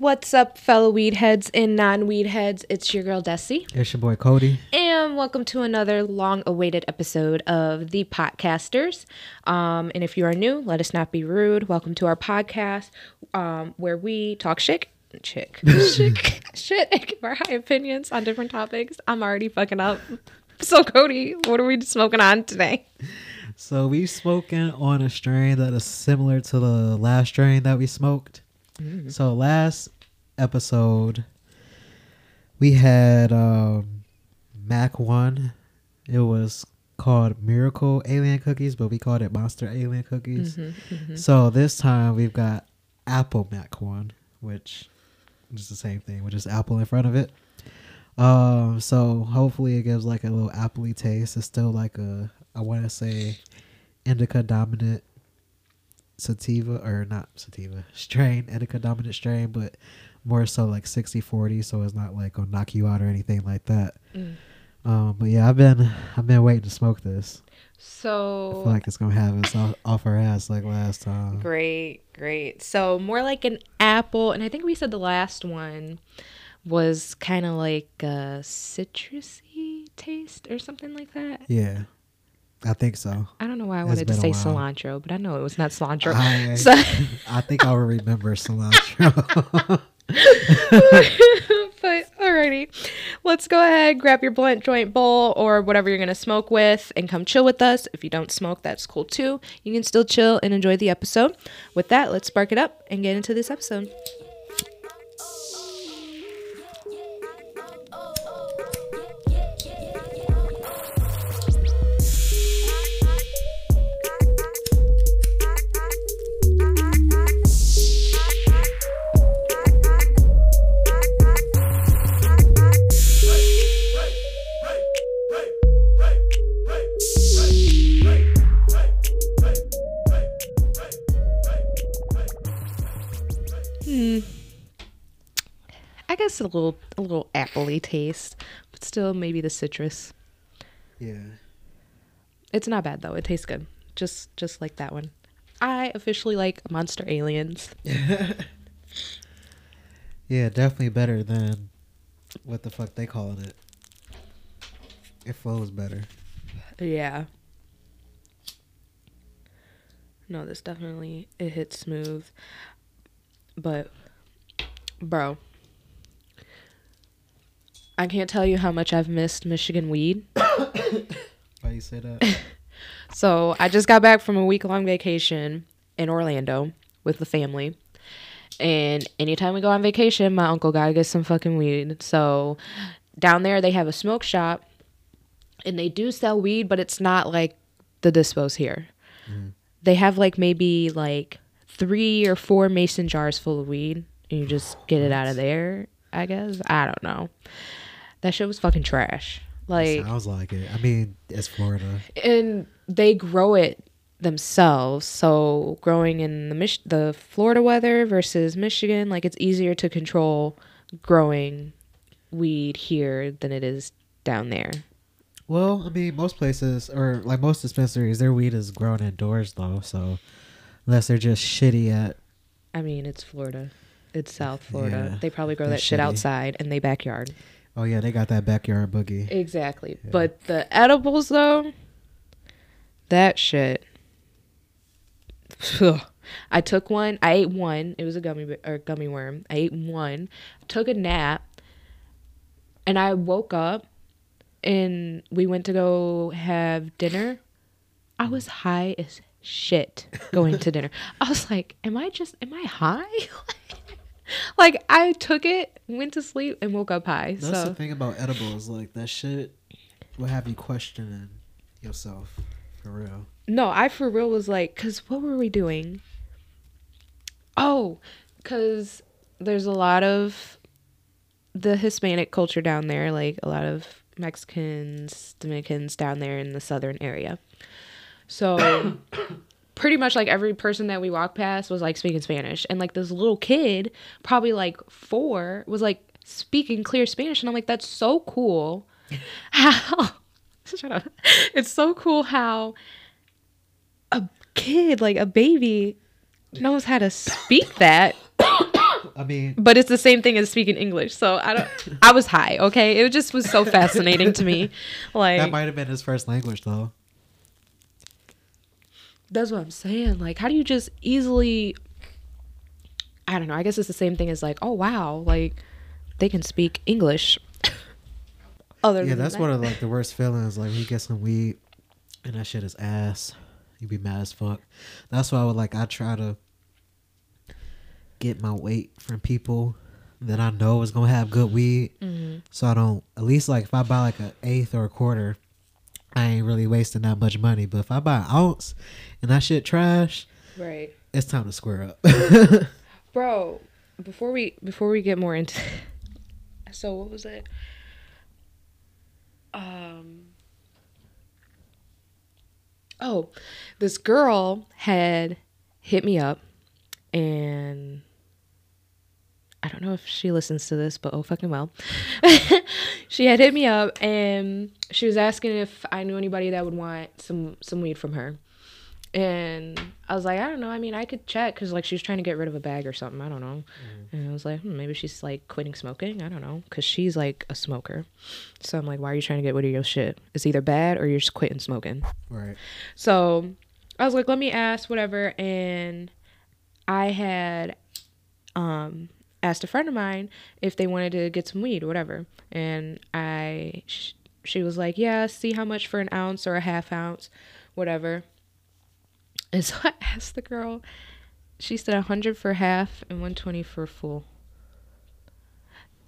What's up, fellow weed heads and non weed heads? It's your girl Dessie, It's your boy Kodi. and welcome to another long awaited episode of The Podcasters. Um, and if you are new, let us not be rude. Welcome to our podcast um, where we talk shit. Chick, shit, shit, and give our high opinions on different topics. I'm already fucking up. So, Kodi, what are we smoking on today? So we smoking on a strain that is similar to the last strain that we smoked. So last episode we had um Mac One. It was called Miracle Alien Cookies, but we called it Monster Alien Cookies. So this time we've got Apple Mac One, which is the same thing, with just apple in front of it. Um, so hopefully it gives like a little appley taste. It's still like a I want to say indica dominant sativa or not sativa strain, indica dominant strain, but more so like 60-40, so it's not like gonna knock you out or anything like that. Mm. Um, but yeah, I've been I've been waiting to smoke this. I So, feel like it's gonna have us off, off our ass like last time. Great, great. So more like an apple, and I think we said the last one was kind of like a citrusy taste or something like that. Yeah, I think so. I don't know why I It's wanted to say cilantro, but I know it was not cilantro. I, So, I think I'll remember cilantro. but alrighty, let's go ahead, grab your blunt joint bowl or whatever you're gonna smoke with, and come chill with us. If you don't smoke, that's cool too. You can still chill and enjoy the episode. With that, let's spark it up and get into this episode. A little a little appley taste, but still maybe the citrus. yeah. It's not bad though. It tastes good. Just just like that one. I officially like Monster Aliens. Yeah, definitely better than what the fuck they calling it. It flows better. Yeah. No, this definitely it hits smooth. But bro, I can't tell you how much I've missed Michigan weed. Why you say that? So I just got back from a week long vacation in Orlando with the family. And anytime we go on vacation, my uncle gotta get some fucking weed. So down there they have a smoke shop and they do sell weed, but it's not like the dispos here. Mm-hmm. They have like maybe like three or four mason jars full of weed and you just get it out of there, I guess. I don't know. That shit was fucking trash. Like Sounds like it. I mean, it's Florida. and they grow it themselves. So growing in the Mich- the Florida weather versus Michigan, like it's easier to control growing weed here than it is down there. Well, I mean, most places or like most dispensaries, their weed is grown indoors though. So unless they're just shitty at, I mean, it's Florida. It's South Florida. Yeah, they probably grow that shit shitty. outside in their backyard. Oh yeah, they got that backyard boogie. Exactly. But the edibles though, that shit. I took one. I ate one. It was a gummy or gummy worm. I ate one. Took a nap, and I woke up, and we went to go have dinner. I was high as shit going to dinner. I was like, "Am I just? Am I high?" like I took it, went to sleep, and woke up high. That's so the thing about edibles. Like that shit will have you questioning yourself for real. No, I for real was like, cause what were we doing? Oh, cause there's a lot of the Hispanic culture down there, like a lot of Mexicans, Dominicans down there in the southern area. So pretty much like every person that we walked past was like speaking Spanish. And like this little kid, probably like four, was like speaking clear Spanish. And I'm like, that's so cool. How shut up. It's so cool how a kid, like a baby, knows how to speak that. I mean, but it's the same thing as speaking English. So I don't. I was high. Okay, it just was so fascinating to me. Like that might have been his first language though. That's what I'm saying. Like, how do you just easily? I don't know. I guess it's the same thing as like, oh wow, like they can speak English. Other yeah, that's that. one of like the worst feelings. Like when you get some weed and that shit is ass, You'd be mad as fuck. That's why I would like. I try to get my weight from people that I know is gonna have good weed, mm-hmm. so I don't. At least like if I buy like an eighth or a quarter, I ain't really wasting that much money. But if I buy an ounce and that shit trash, right, it's time to square up. Bro, before we before we get more into, so what was it? Um. Oh, this girl had hit me up and I don't know if she listens to this, but oh fucking well. she had hit me up and she was asking if I knew anybody that would want some some weed from her. And I was like, I don't know. I mean, I could check because like she was trying to get rid of a bag or something. I don't know. Mm-hmm. And I was like, hmm, maybe she's like quitting smoking. I don't know because she's like a smoker. So I'm like, why are you trying to get rid of your shit? It's either bad or you're just quitting smoking. Right. So I was like, let me ask whatever. And I had um asked a friend of mine if they wanted to get some weed or whatever. And I, sh- she was like, yeah, see how much for an ounce or a half ounce, whatever. And so I asked the girl, she said 100 for half and 120 for full.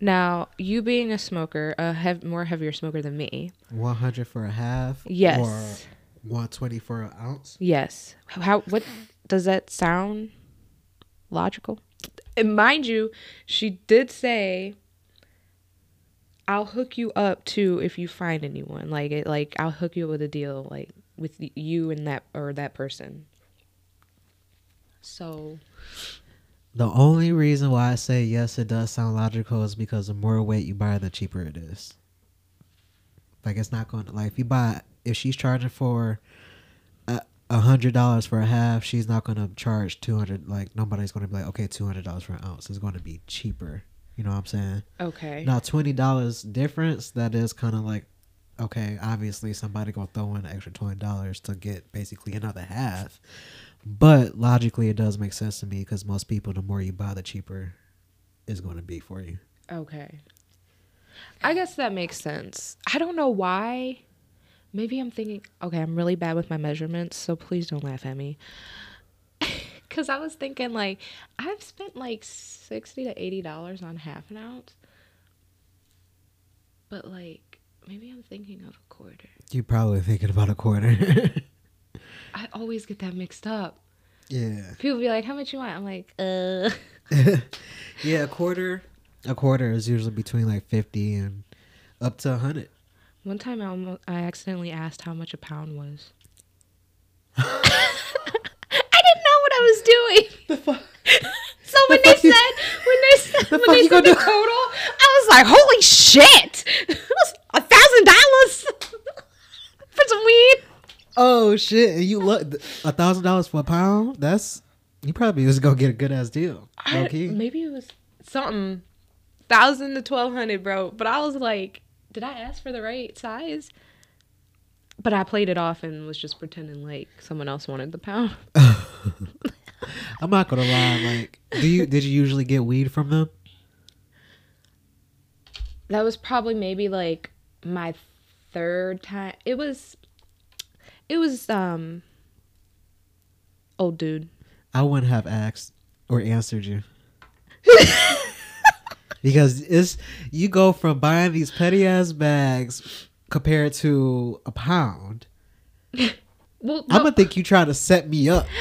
Now, you being a smoker, a hev- more heavier smoker than me. 100 for a half? Yes. Or 120 for an ounce? Yes. How, what, does that sound logical? And mind you, she did say, "I'll hook you up too if you find anyone. Like it, like I'll hook you up with a deal, like with you and that or that person." So, the only reason why I say yes, it does sound logical is because the more weight you buy, the cheaper it is. Like it's not going to like if you buy if she's charging for a hundred dollars for a half, she's not gonna charge two hundred. Like nobody's gonna be like, okay, two hundred dollars for an ounce. It's going to be cheaper. You know what I'm saying? Okay. Now twenty dollars difference. That is kind of like, okay, obviously somebody gonna throw in an extra twenty dollars to get basically another half. But logically, it does make sense to me because most people, the more you buy, the cheaper is going to be for you. Okay. I guess that makes sense. I don't know why maybe I'm thinking, okay, I'm really bad with my measurements, so please don't laugh at me. Cause I was thinking like I've spent like sixty to eighty dollars on half an ounce. But like maybe I'm thinking of a quarter. You're probably thinking about a quarter. I always get that mixed up. Yeah. People be like, How much you want? I'm like, uh Yeah, a quarter a quarter is usually between like fifty and up to a hundred. One time I, almost, I accidentally asked how much a pound was. I didn't know what I was doing. The fuck? So when the they said you, when they said the when they said the total, I was like, "Holy shit! A thousand dollars for some weed." Oh shit! And you look a thousand dollars for a pound? That's you probably was gonna get a good ass deal. I, maybe it was something thousand to twelve hundred, bro. But I was like, did I ask for the right size? But I played it off and was just pretending like someone else wanted the pound. I'm not gonna lie. Like, do you did you usually get weed from them? That was probably maybe like my third time. It was, it was um, old dude. I wouldn't have asked or answered you. because it's you go from buying these petty ass bags compared to a pound. well, I'm gonna think you try to set me up.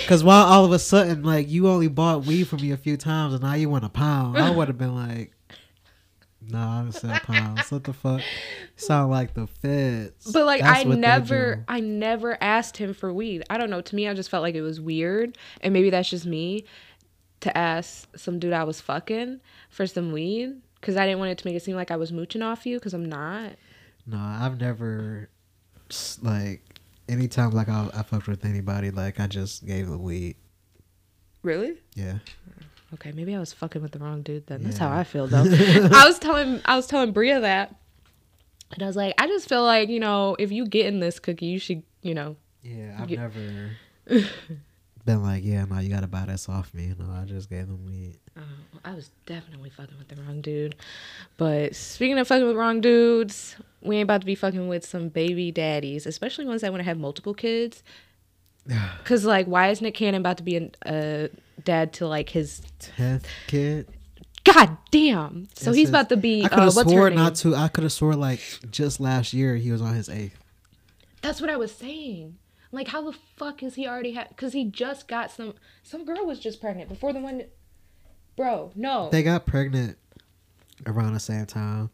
Because while all of a sudden, like you only bought weed from me a few times, and now you want a pound, I would have been like, "No, nah, I say pounds. What the fuck? Sound like the feds." But like, That's I never, I never asked him for weed. I don't know. To me, I just felt like it was weird, and maybe that's just me to ask some dude I was fucking for some weed because I didn't want it to make it seem like I was mooching off you because I'm not. No, I've never like anytime like I, I fucked with anybody like I just gave the weed. Really? Yeah. Okay, maybe I was fucking with the wrong dude then. That's how I feel though. I was telling I was telling Bria that. And I was like, I just feel like, you know, if you get in this cookie, you should, you know, Yeah, I've You- never been like, yeah, no, you gotta buy this off me. No, I just gave them weed. Oh, I was definitely fucking with the wrong dude. But speaking of fucking with wrong dudes, we ain't about to be fucking with some baby daddies, especially ones that want to have multiple kids. Cause like, why is Nick Cannon about to be a, a dad to like his Tenth kid. god damn? So he's about to be. I could Uh, have her swore not to. I could have swore like just last year he was on his eighth. That's what I was saying. Like, how the fuck is he already had? Cause he just got some. Some girl was just pregnant before the one. Bro, no. They got pregnant around the same time.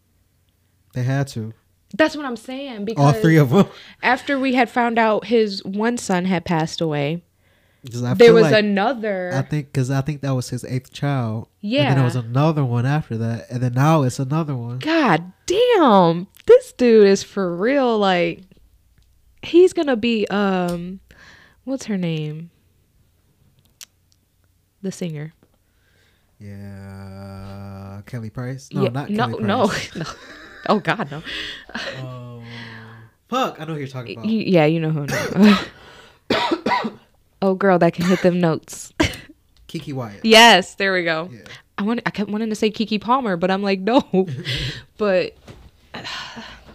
They had to. That's what I'm saying. Because All three of them. after we had found out his one son had passed away, there was like- another. I think because I think that was his eighth child. Yeah. And then there was another one after that, and then now it's another one. God damn, this dude is for real. Like, he's gonna be um, what's her name? The singer. Yeah, Kelly Price. No, yeah, not no, Kelly no, Price. no. Oh God, no. Oh, fuck! I know who you're talking about. yeah, you know who. I'm oh, girl, that can hit them notes. Keke Wyatt. yes, there we go. Yeah. I want. I kept wanting to say Keke Palmer, but I'm like, no. but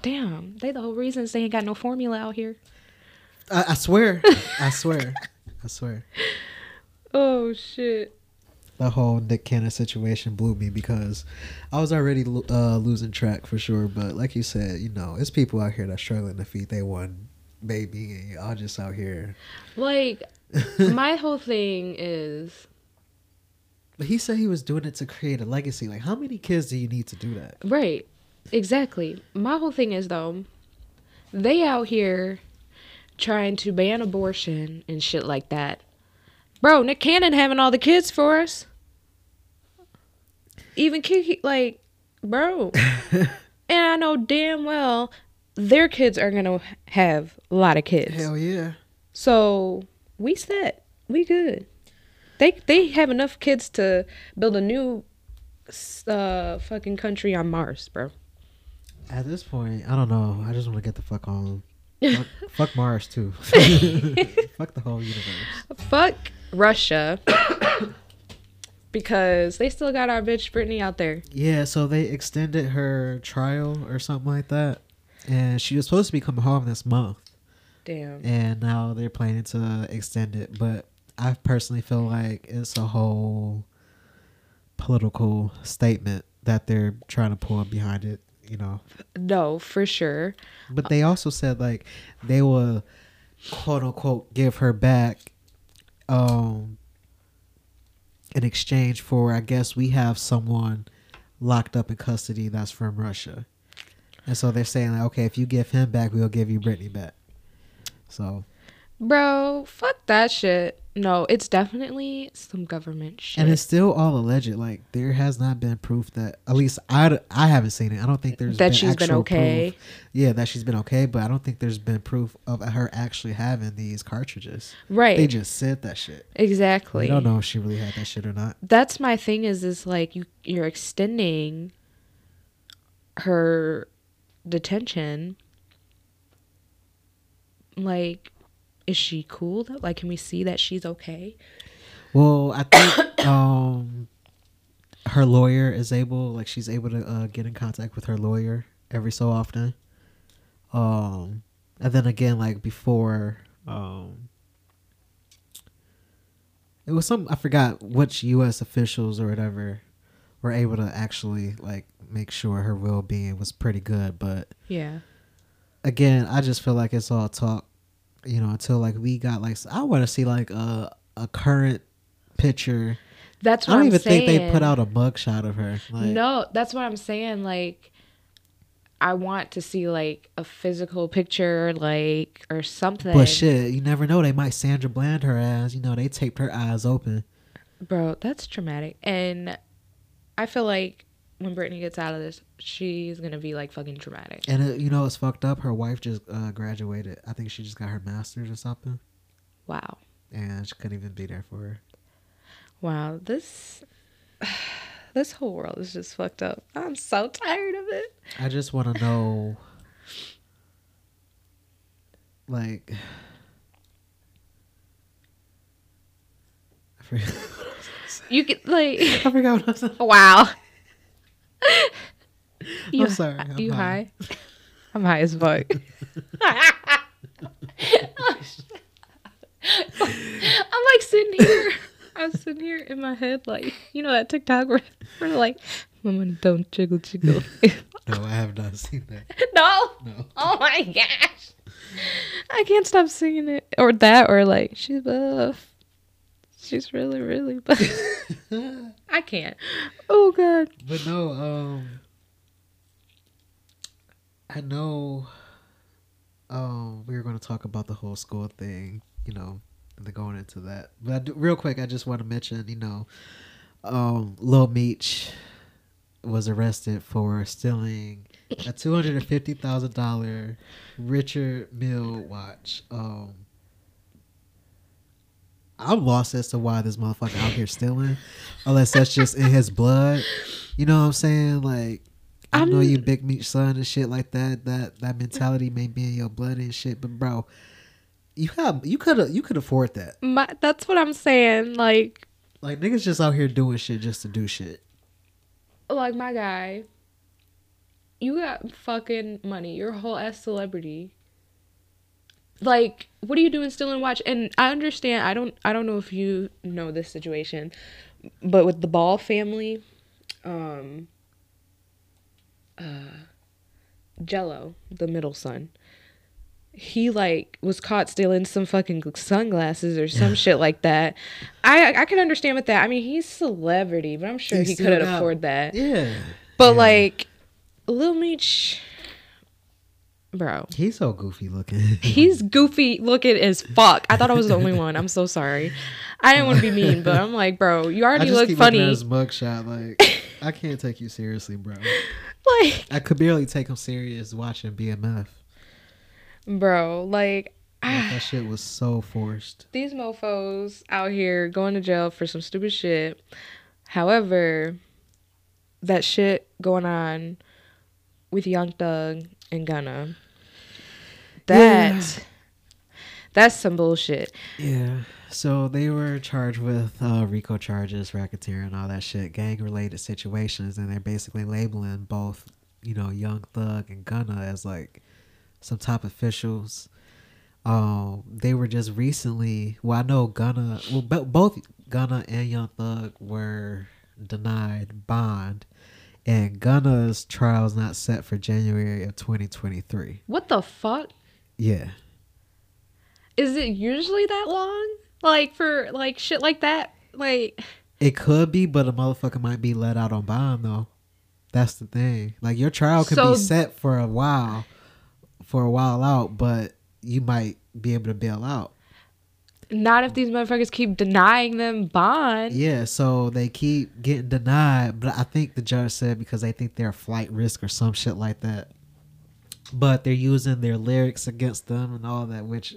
damn, they the whole reason they ain't got no formula out here. I, I swear. I swear. I swear. Oh shit. The whole Nick Cannon situation blew me because I was already uh, losing track for sure. But like you said, you know, it's people out here that's struggling to feed their one baby, and y'all just out here. Like my whole thing is But he said he was doing it to create a legacy. Like, how many kids do you need to do that? right. Exactly. My whole thing is though, they out here trying to ban abortion and shit like that. Bro, Nick Cannon having all the kids for us. Even Keke, like, bro. and I know damn well their kids are gonna have a lot of kids. Hell yeah. So we set. We good. They they have enough kids to build a new uh fucking country on Mars, bro. At this point, I don't know. I just want to get the fuck on. Fuck, fuck Mars too. fuck the whole universe. Fuck Russia. because they still got our bitch Brittney out there. Yeah, so they extended her trial or something like that, and she was supposed to be coming home this month, Damn. and now they're planning to extend it. But I personally feel like it's a whole political statement that they're trying to pull behind it. You know, No, for sure. But they also said like they will quote unquote give her back um in exchange for I guess we have someone locked up in custody that's from Russia. And so they're saying like, okay, if you give him back, we'll give you Brittney back. So Bro, fuck that shit. No, it's definitely some government shit. and it's still all alleged. Like there has not been proof that at least I, I haven't seen it. I don't think there's that been she's been okay. proof. Yeah, that she's been okay, but I don't think there's been proof of her actually having these cartridges. Right. They just said that shit. exactly. We don't know if she really had that shit or not. that's my thing is is like you you're extending her detention like is she cool though like can we see that she's okay Well, I think um her lawyer is able, like, she's able to uh, get in contact with her lawyer every so often. Um, and then again, like before, um, it was some I forgot which U.S. officials or whatever were able to actually like make sure her well being was pretty good, but yeah again, I just feel like it's all talk, you know, until like we got like I want to see like a a current picture. that's I what don't am even saying think they put out a mug shot of her. Like, no that's what i'm saying like i want to see like a physical picture like or something but shit, you never know. They might Sandra Bland her ass. You know, they taped her eyes open. bro that's traumatic and i feel like when brittney gets out of this she's gonna be like fucking dramatic. And it, you know, it's fucked up. Her wife just uh, graduated. I think she just got her master's or something, wow and she couldn't even be there for her. Wow, this this whole world is just fucked up. I'm so tired of it. I just want to know, like, I forgot, You get like I forgot what I was. wow. You, I'm sorry. I'm you high. high? I'm high as fuck. I'm like sitting here. I'm sitting here in my head, like you know that TikTok where, they're like, "Mama, don't jiggle jiggle." No, I have not seen that. no. No. Oh my gosh. I can't stop singing it. Or that, or like, she's buff. She's really, really buff. I can't. Oh, God. But no, um, I know, um, we were going to talk about the whole school thing, you know, and then going into that. But I do, real quick, I just want to mention, you know, um, Lil Meech was arrested for stealing a two hundred and fifty thousand dollar Richard Mille watch. Um, I'm lost as to why this motherfucker out here stealing, unless that's just in his blood. You know what I'm saying? Like, I know I'm- you big Meech son and shit like that. That that mentality may be in your blood and shit. But bro, you have you could you could afford that. My, that's what I'm saying. Like, Like niggas just out here doing shit just to do shit. like my guy, you got fucking money. You're a whole ass celebrity. Like, what are you doing still in watch? And I understand. I don't. I don't know if you know this situation, but with the Ball family, um, uh, Gelo, the middle son, he like was caught stealing some fucking sunglasses or some shit like that. I I can understand with that. I mean, he's celebrity, but I'm sure He he, couldn't afford that. Yeah, But Yeah. like, Lil Meech, bro, he's so goofy looking. he's goofy looking as fuck. I thought I was the only one. I'm so sorry. I didn't want to be mean, but I'm like, bro, you I already just look keep looking at funny. his mugshot. Like I can't take you seriously, bro. Like, I could barely take him serious watching BMF. bro, like. Like, that shit was so forced. these mofos out here going to jail for some stupid shit. However, that shit going on with Young Thug and Gunna, that that's some bullshit. Yeah. So they were charged with uh, RICO charges, racketeering, all that shit, gang related situations, and they're basically labeling both, you know, Young Thug and Gunna as like some top officials. Um, they were just recently. Well, I know Gunna. Well, bo- both Gunna and Young Thug were denied bond, and Gunna's trial is not set for January of 2023. What the fuck? Yeah. Is it usually that long? Like for like shit like that? Like It could be, but a motherfucker might be let out on bond though. That's the thing. Like your trial could So- be set for a while, for a while out, but you might be able to bail out. not if these motherfuckers keep denying them bond. Yeah, so they keep getting denied, but I think the judge said because they think they're a flight risk or some shit like that. But they're using their lyrics against them and all that, which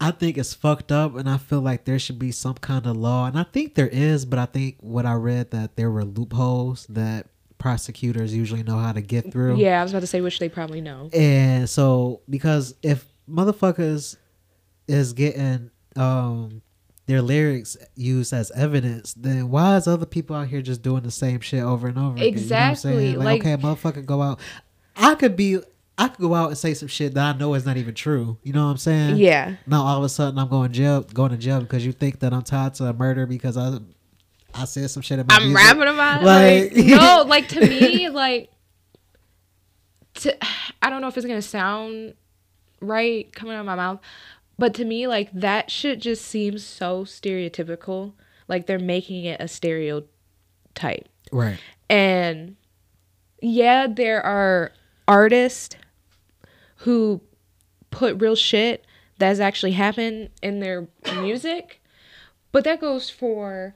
I think is fucked up, and I feel like there should be some kind of law, and I think there is, but I think what I read that there were loopholes that prosecutors usually know how to get through. Yeah, I was about to say which they probably know. And so because if motherfuckers is getting um their lyrics used as evidence, then why is other people out here just doing the same shit over and over? again? You know what I'm saying? Exactly, Like, like- okay, motherfucker go out. I could be I could go out and say some shit that I know is not even true. You know what I'm saying? Yeah. Now all of a sudden I'm going jail going to jail because you think that I'm tied to a murder because I I said some shit about I'm rapping about it. Like- Like, no, like to me, like to I don't know if it's gonna sound right coming out of my mouth, but to me, like that shit just seems so stereotypical. Like they're making it a stereotype. Right. And yeah, there are artists who put real shit that's actually happened in their music, but that goes for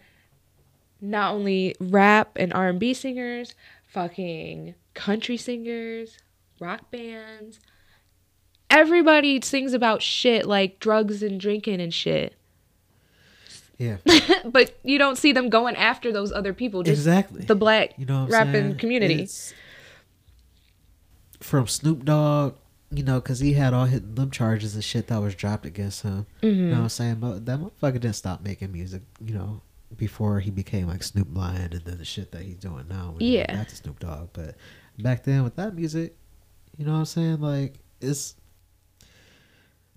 not only rap and R&B singers, fucking country singers, rock bands. Everybody sings about shit like drugs and drinking and shit. Yeah. but you don't see them going after those other people. Just exactly. the black you know rapping saying? community. It's from Snoop Dogg, you know, because he had all his, them charges and shit that was dropped against him. You Mm-hmm. know what I'm saying? But that motherfucker didn't stop making music, you know, before he became like Snoop Lion and then the shit that he's doing now. Yeah. Back to Snoop Dogg. But back then with that music, you know what I'm saying? Like, it's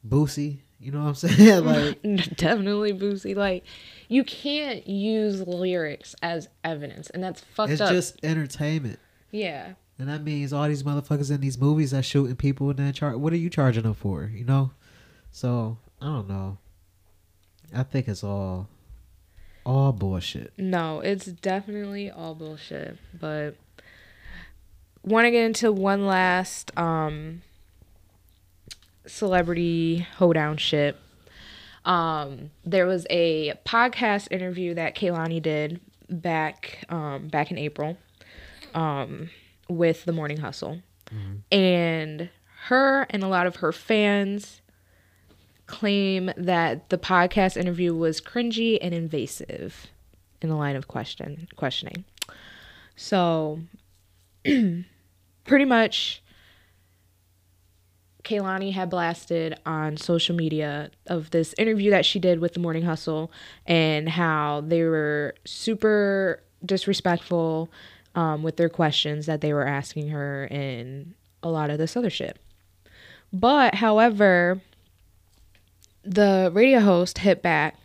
Boosie. You know what I'm saying? like, Definitely Boosie. Like, you can't use lyrics as evidence, and that's fucked it's up. It's just entertainment. yeah. And that means all these motherfuckers in these movies that shooting people and then char- what are you charging them for? You know? So I don't know. I think it's all all bullshit. No, it's definitely all bullshit. But want to get into one last um celebrity hoedown shit. Um, there was a podcast interview that Kehlani did back um back in April um with the Morning Hustle. Mm-hmm. And her and a lot of her fans claim that the podcast interview was cringy and invasive in the line of question questioning. So pretty much Kehlani had blasted on social media of this interview that she did with the Morning Hustle and how they were super disrespectful um, with their questions that they were asking her and a lot of this other shit. But however, the radio host hit back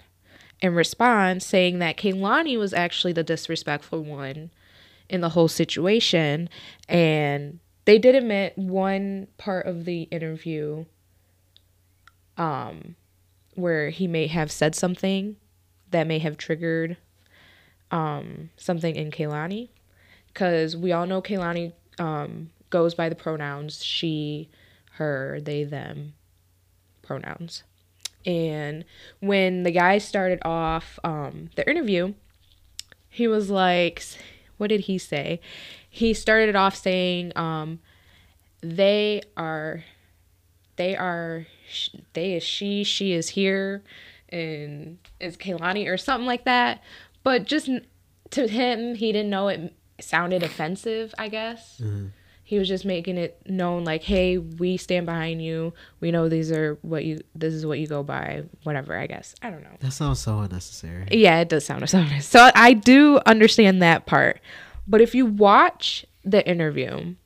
and respond saying that Kehlani was actually the disrespectful one in the whole situation and they did admit one part of the interview um where he may have said something that may have triggered um something in Kehlani cuz we all know Kehlani um goes by the pronouns she, her, they, them pronouns. And when the guy started off um, the interview, he was like, what did he say? He started off saying, um, they are, they are, they is she, she is here, and is Kehlani or something like that. But just to him, he didn't know it sounded offensive, I guess. Mm-hmm. He was just making it known like hey we stand behind you. We know these are what you this is what you go by whatever i guess. I don't know. That sounds so unnecessary. yeah it does sound offensive so i do understand that part. But if you watch the interview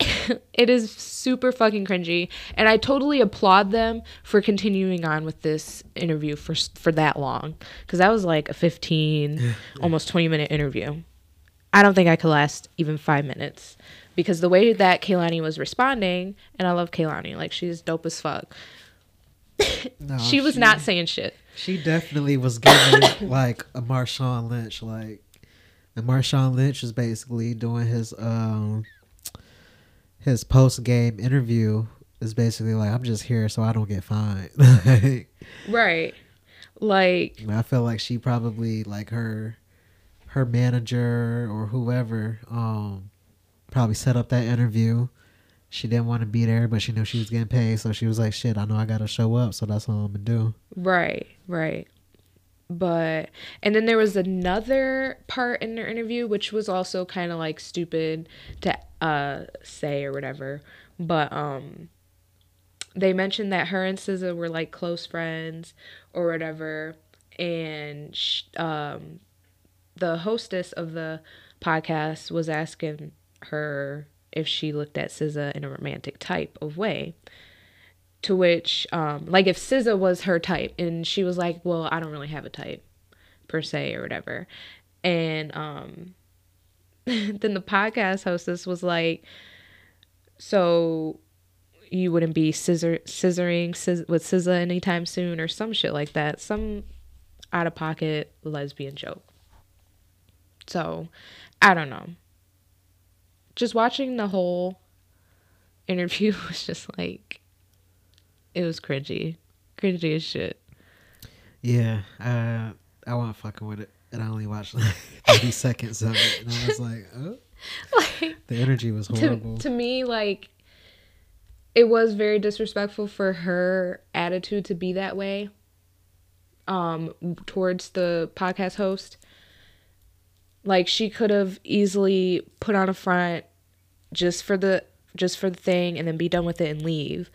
it is super fucking cringy. And i totally applaud them for continuing on with this interview for for that long. Because that was like a 15 almost 20 minute interview I don't think I could last even five minutes because the way that Kehlani was responding, and I love Kehlani, like she's dope as fuck. No, she was not saying shit. She definitely was giving like a Marshawn Lynch, like, and Marshawn Lynch was basically doing his um his post game interview is basically like I'm just here so I don't get fined. like, Right. Like, I feel like she probably like her her manager or whoever um probably set up that interview. She didn't want to be there, but she knew she was getting paid, so she was like, "Shit, I know I gotta show up, so that's all I'm gonna do." right, right. But, and then there was another part in their interview, which was also kind of like stupid to uh, say or whatever. But, um, they mentioned that her and SZA were like close friends or whatever, and sh- um, the hostess of the podcast was asking her if she looked at SZA in a romantic type of way. To which, um, like, if SZA was her type, and she was like, "Well, I don't really have a type, per se, or whatever," and um, then the podcast hostess was like, "So." You wouldn't be scissor scissoring scis- with SZA anytime soon, or some shit like that. Some out of pocket lesbian joke. So, I don't know. Just watching the whole interview was just like, it was cringy. Cringy as shit. Yeah, uh, I wasn't fucking with it, and I only watched like 30 seconds of it, and I was like, oh. Like, the energy was to, horrible. to me, like, it was very disrespectful for her attitude to be that way. um towards the podcast host. Like she could have easily put on a front just for the just for the thing and then be done with it and leave.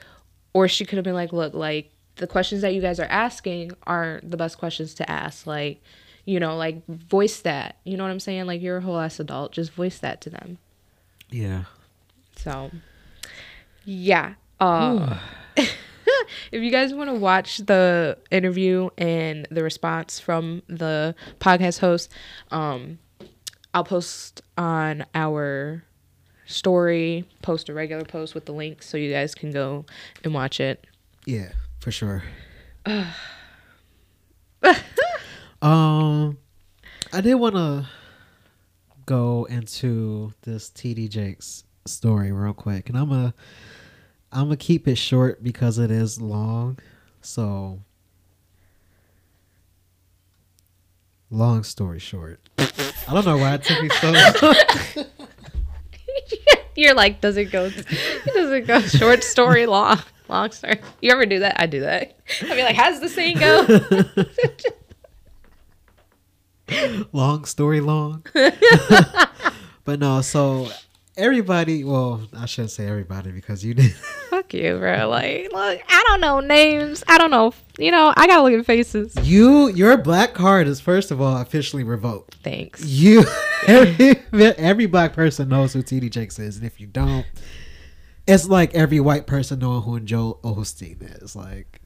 Or she could have been like, "Look, like the questions that you guys are asking aren't the best questions to ask. Like, you know, like voice that. You know what I'm saying? Like you're a whole ass adult. Just voice that to them." Yeah. So, yeah. Uh, if you guys want to watch the interview and the response from the podcast host, um, I'll post on our story, post a regular post with the link so you guys can go and watch it. Yeah, for sure. um, I did want to go into this TD Jakes story real quick, and I'm gonna I'm gonna keep it short because it is long. So, long story short, I don't know why it took me so. long. You're like, does it go? Does it go short story, long, long story? You ever do that? I do that. I'd be like, how's the saying go? long story long. but no, so everybody, well, I shouldn't say everybody because you did. Fuck you, bro. Like, look, I don't know names. I don't know. You know, I gotta look at faces. You, your black card is first of all officially revoked. Thanks. You, every, every black person knows who TD Jakes is, and if you don't, it's like every white person knowing who Joel Osteen is. Like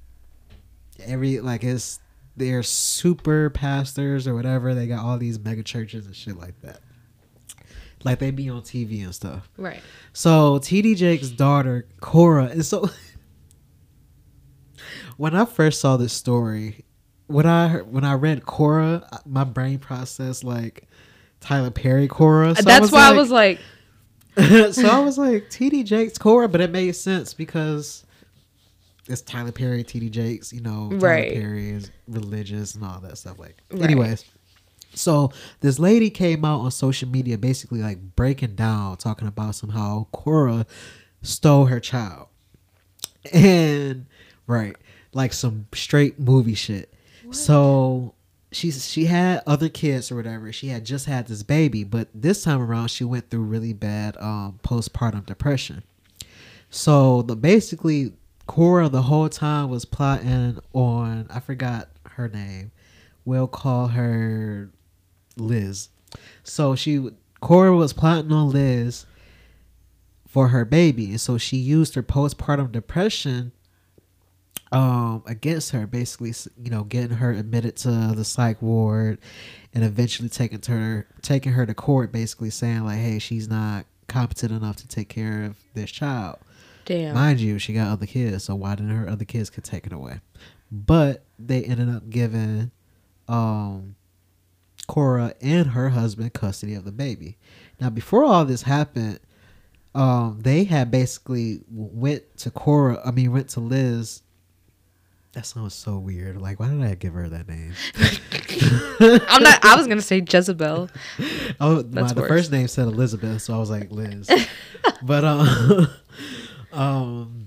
every, like it's they're super pastors or whatever. They got all these mega churches and shit like that. Like they be on TV and stuff. Right. So TD Jake's daughter Cora, and so when I first saw this story, when I heard, when I read Cora, my brain processed like Tyler Perry Cora. So That's I why like, I was like. so I was like TD Jake's Cora, but it made sense because it's Tyler Perry, TD Jakes. You know, Tyler right. Perry is religious and all that stuff. Like, right. anyways. So this lady came out on social media basically like breaking down, talking about somehow Cora stole her child. And right, like some straight movie shit. What? So she's she had other kids or whatever. She had just had this baby, but this time around she went through really bad um postpartum depression. So the basically Cora the whole time was plotting on I forgot her name. We'll call her Liz. So she Cora was plotting on Liz for her baby, and so she used her postpartum depression um against her basically you know getting her admitted to the psych ward and eventually taking to her taking her to court basically saying like hey she's not competent enough to take care of this child. Damn. Mind you she got other kids so why didn't her other kids get taken away? But they ended up giving um Cora and her husband custody of the baby. Now, before all this happened, um, they had basically went to Cora. I mean, went to Liz. That sounds so weird. Like, why did I give her that name? I'm not. I was gonna say Jezebel. Oh, my, the first name said Elizabeth, so I was like Liz. but um, um,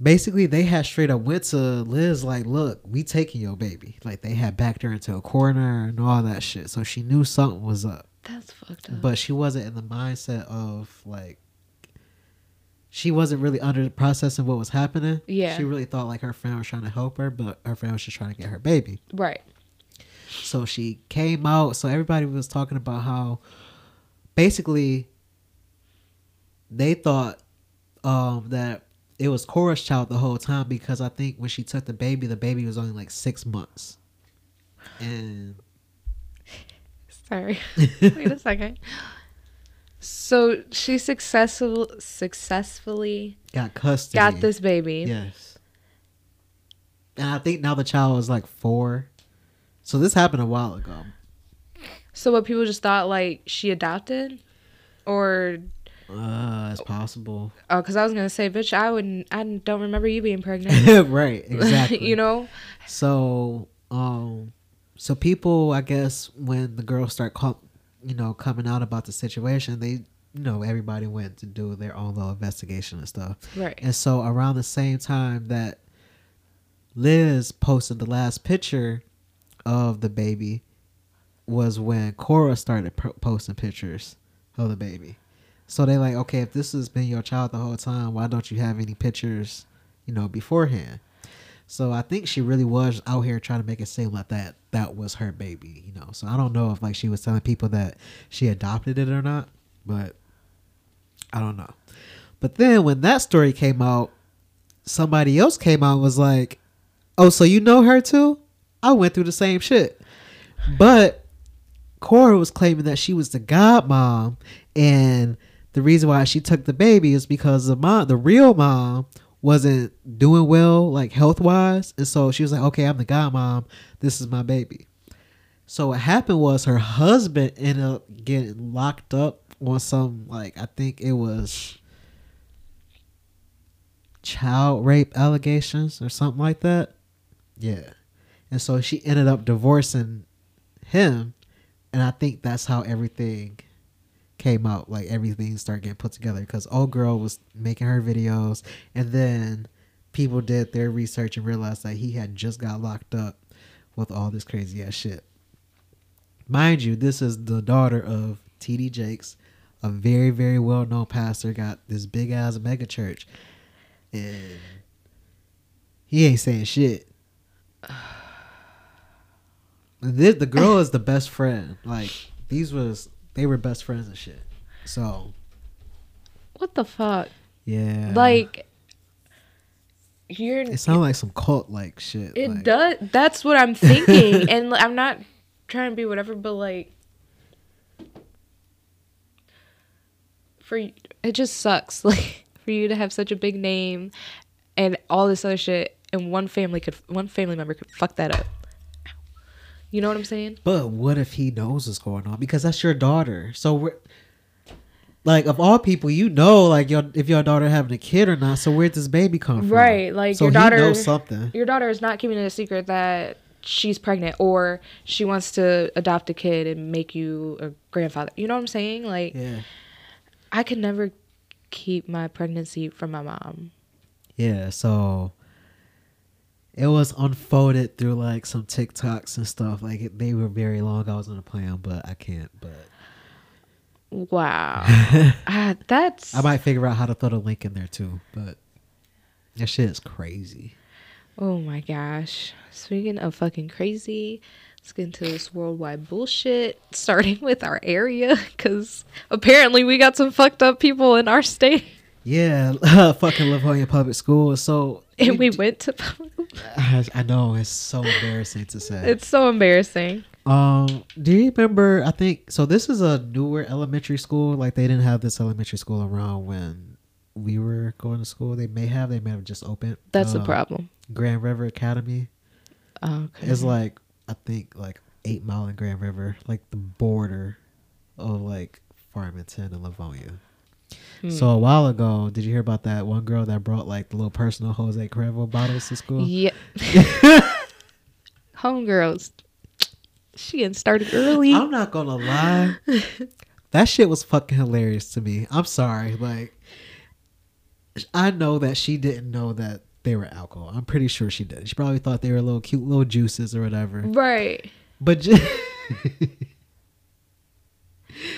basically they had straight up went to Liz like, look, we taking your baby. Like they had backed her into a corner and all that shit. So she knew something was up. That's fucked up. But she wasn't in the mindset of like she wasn't really under the processing what was happening. Yeah. She really thought like her friend was trying to help her, but her friend was just trying to get her baby. Right. So she came out. So everybody was talking about how basically they thought um, that it was Cora's child the whole time because I think when she took the baby, the baby was only like six months. And sorry, wait a second. So she successful successfully got custody. Got this baby. Yes. And I think now the child was like four. So this happened a while ago. So what people just thought like she adopted, or uh, it's possible. Oh, because I was gonna say, bitch, I wouldn't. I don't remember you being pregnant. right. Exactly. you know. So, um, so people, I guess, when the girls start, call, you know, coming out about the situation, they, you know, everybody went to do their own little investigation and stuff. Right. And so around the same time that Liz posted the last picture of the baby was when Cora started posting pictures of the baby. So they like, okay, if this has been your child the whole time, why don't you have any pictures, you know, beforehand? So I think she really was out here trying to make it seem like that that was her baby, you know. So I don't know if like she was telling people that she adopted it or not, but I don't know. But then when that story came out, somebody else came out was like, "Oh, so you know her too? I went through the same shit." But Cora was claiming that she was the godmom, and the reason why she took the baby is because the mom, the real mom, wasn't doing well, like health wise, and so she was like, "Okay, I'm the godmom. This is my baby." So what happened was her husband ended up getting locked up on some like I think it was child rape allegations or something like that. Yeah. And so she ended up divorcing him and I think that's how everything came out like everything started getting put together because old girl was making her videos and then people did their research and realized that he had just got locked up with all this crazy ass shit. Mind you this is the daughter of td jakes a very very well known pastor got this big ass mega church and he ain't saying shit. This, the girl is the best friend. Like these was they were best friends and shit. So What the fuck? yeah, Like you're it sounds like some cult like shit. it like, does that's what I'm thinking. and I'm not trying to be whatever, but like for it just sucks like for you to have such a big name and all this other shit and one family could one family member could fuck that up. You know what I'm saying? But what if he knows what's going on? Because that's your daughter. So we're like of all people, you know, like your if your daughter having a kid or not. So where'd this baby come from? Right, like so your daughter knows something. Your daughter is not keeping it a secret that she's pregnant or she wants to adopt a kid and make you a grandfather. You know what I'm saying? Like Yeah, I could never keep my pregnancy from my mom. yeah. So it was unfolded through like some TikToks and stuff. Like it, they were very long. I was gonna play them, but I can't. But Wow. Ah, that's I might figure out how to throw the link in there too. But that shit is crazy. Oh my gosh. Speaking of fucking crazy, let's get into this worldwide bullshit, starting with our area, because apparently we got some fucked up people in our state. Yeah, fucking Livonia Public School. So And we went to I, I know it's so embarrassing to say. It's so embarrassing. Um, do you remember? I think so. This is a newer elementary school. Like they didn't have this elementary school around when we were going to school. They may have. They may have just opened. That's the Uh, problem. Grand River Academy Okay. is like I think like Eight Mile and Grand River, like the border of like Farmington and Livonia. Hmm. So a while ago, did you hear about that one girl that brought like the little personal Jose Cuervo bottles to school? Yeah. Homegirls. She getting started early. I'm not gonna lie. that shit was fucking hilarious to me. I'm sorry. Like, I know that she didn't know that they were alcohol. I'm pretty sure she did. She probably thought they were little cute little juices or whatever. right. But just,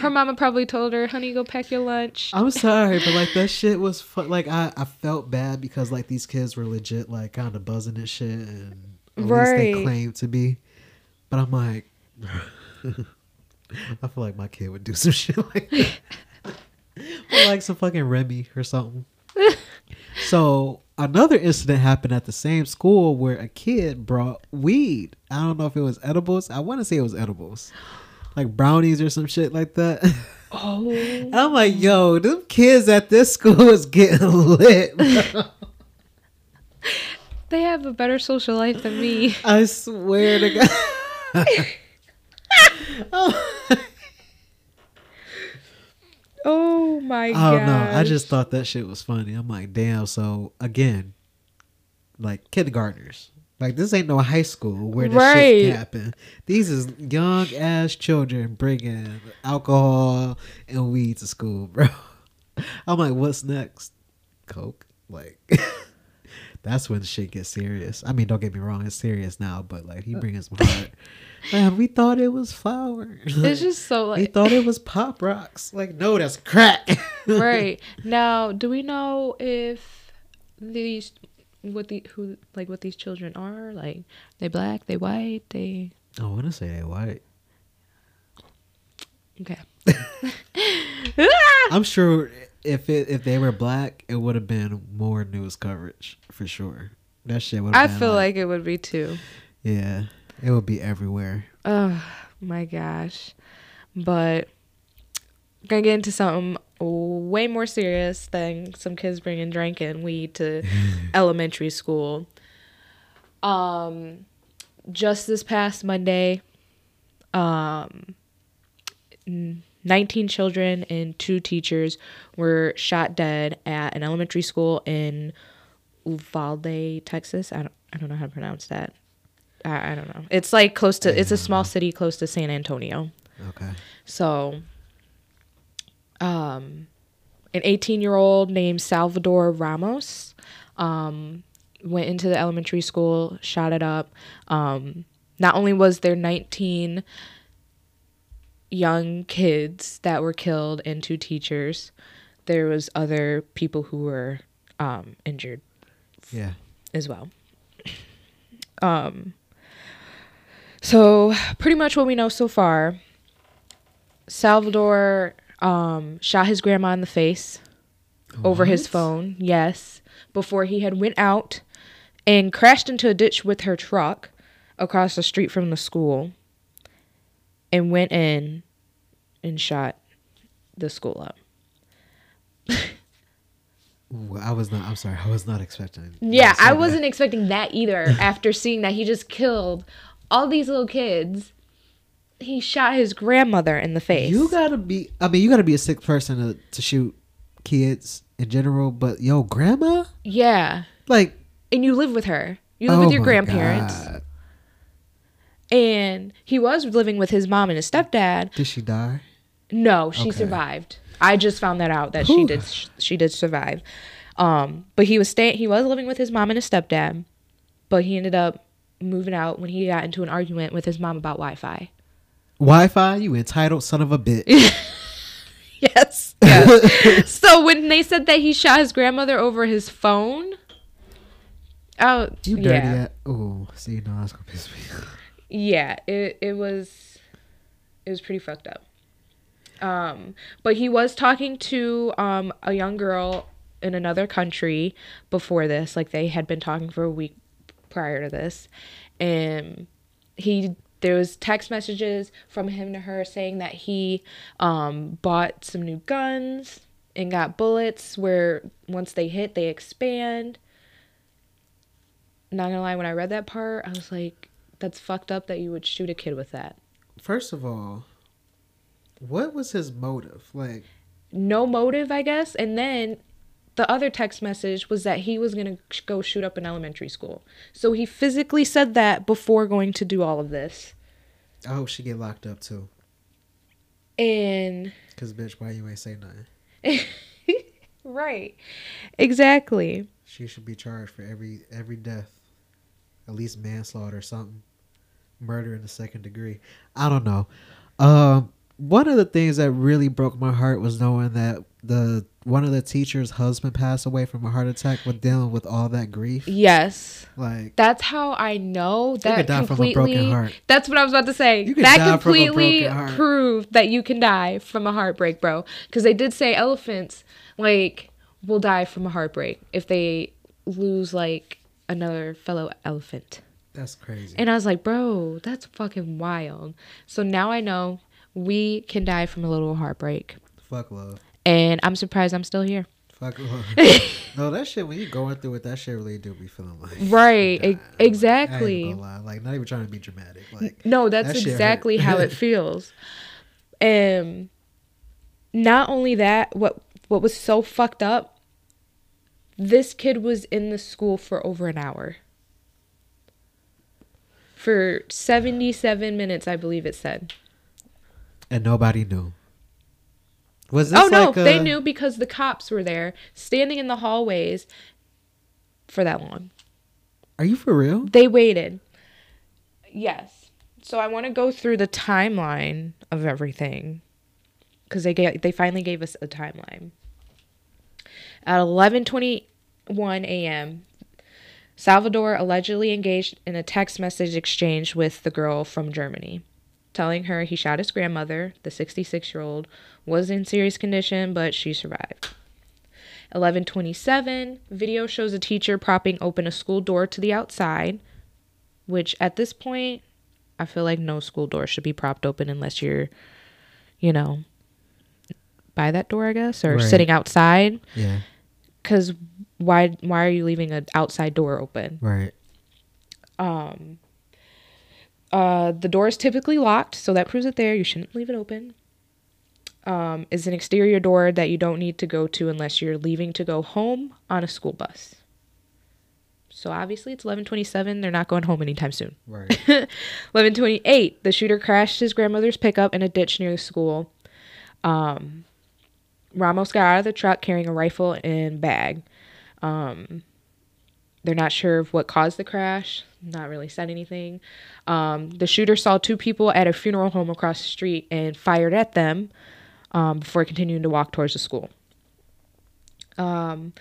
Her mama probably told her, honey, go pack your lunch. I'm sorry, but like that shit was fu- like I I felt bad because like these kids were legit like kind of buzzing and shit, and at least they Right. claimed to be. But I'm like, I feel like my kid would do some shit like that. or like some fucking Remy or something. so another incident happened at the same school where a kid brought weed. I don't know if it was edibles. I want to say it was edibles, like brownies or some shit like that. Oh. I'm like, yo, them kids at this school is getting lit. They have a better social life than me. I swear to God. oh, Oh my I god. don't know. I just thought that shit was funny. I'm like, damn. So again, like kindergartners. Like this ain't no high school where this Right. shit can happen. These is young ass children bringing alcohol and weed to school, bro. I'm like, what's next? Coke. Like That's when shit gets serious. I mean, don't get me wrong, it's serious now, but like he brings some heart. Man, we thought it was flowers. It's just so like we thought it was pop rocks. Like, no, that's crack. right now. Do we know if these what the who like what these children are? Like they black, they white, they I want to say they white. okay. I'm sure if it if they were black, it would have been more news coverage for sure. That shit would. I feel like it would be too. yeah, it would be everywhere. Oh my gosh. But gonna get into something way more serious than some kids bringing drinking weed to elementary school. Um, just this past Monday, um, 19 children and two teachers were shot dead at an elementary school in Uvalde, Texas. I don't, I don't know how to pronounce that. I, I don't know. It's like close to, it's a small city close to San Antonio. Okay. So, um, an 18 year old named Salvador Ramos um, went into the elementary school, shot it up. Um, not only was there 19 young kids that were killed and two teachers, there was other people who were um, injured Yeah. as well. Um, so pretty much what we know so far, Salvador um, shot his grandma in the face over his phone. Yes, before he had went out and crashed into a ditch with her truck across the street from the school, and went in and shot the school up. I was not. I'm sorry. I was not expecting. Yeah, I wasn't expecting that either after seeing that he just killed all these little kids. He shot his grandmother in the face. You gotta be. I mean, you gotta be a sick person to, to shoot kids in general. But yo, grandma, yeah. like, And you live with her. You live oh with your grandparents. God. And he was living with his mom and his stepdad. Did she die? No, she Okay. survived. I just found that out that she did she did survive. Um, but he was staying he was living with his mom and his stepdad, but he ended up moving out when he got into an argument with his mom about Wi-Fi. Wi-Fi, you entitled son of a bitch. Yes. yes. so when they said that he shot his grandmother over his phone, oh You dirty. yeah, Oh, see, no, that's gonna piss me. yeah, it it was it was pretty fucked up. Um, but he was talking to um a young girl in another country before this, like they had been talking for a week prior to this, and he there was text messages from him to her saying that he um bought some new guns and got bullets where once they hit they expand. Not gonna lie when i read that part i was like that's fucked up that you would shoot a kid with that. First of all, what was his motive? Like, no motive i guess. And then the other text message was that he was gonna sh- go shoot up an elementary school so he physically said that before going to do all of this I hope she get locked up too. and Cause bitch, why you ain't say nothing? right exactly She should be charged for every every death, at least manslaughter or something, murder in the second degree. I don't know. Um, one of the things that really broke my heart was knowing that the one of the teacher's husband passed away from a heart attack with dealing with all that grief. yes Like, That's how I know that die from a broken completely. heart. That's what I was about to say. You That die from a completely proved that you can die from a heartbreak, bro. Because they did say elephants like will die from a heartbreak if they lose like another fellow elephant. that's crazy. And I was like, bro, that's fucking wild. So now I know we can die from a little heartbreak, Fuck love. And I'm surprised I'm still here. Fuck no, that shit when you going through it, that shit really do be feeling like Right, e- dying. Like, exactly. Like not even trying to be dramatic. Like No, that's That exactly how it feels. Um not only that, what what was so fucked up, this kid was in the school for over an hour. For 77 minutes, I believe it said. and nobody knew. Was oh, this Oh no, like a- they knew because the cops were there, standing in the hallways, for that long. Are you for real? They waited. Yes. So I want to go through the timeline of everything because they gave, they finally gave us a timeline. At 11:21 a.m., Salvador allegedly engaged in a text message exchange with the girl from Germany, telling her he shot his grandmother, the 66-year-old, was in serious condition, but she survived. 1127, video shows a teacher propping open a school door to the outside, which at this point, I feel like no school door should be propped open unless you're, you know, by that door, I guess, or Right. sitting outside. Yeah. Because why, why are you leaving an outside door open? Right. Um, uh, the door is typically locked, so that proves it there. You shouldn't leave it open. Um, is an exterior door that you don't need to go to unless you're leaving to go home on a school bus. So obviously it's 11:27. They're not going home anytime soon. Right. 11:28. The shooter crashed his grandmother's pickup in a ditch near the school. Um, Ramos got out of the truck carrying a rifle and bag. Um, they're not sure of what caused the crash. Not really said anything. Um, the shooter saw two people at a funeral home across the street and fired at them um, before continuing to walk towards the school. Um,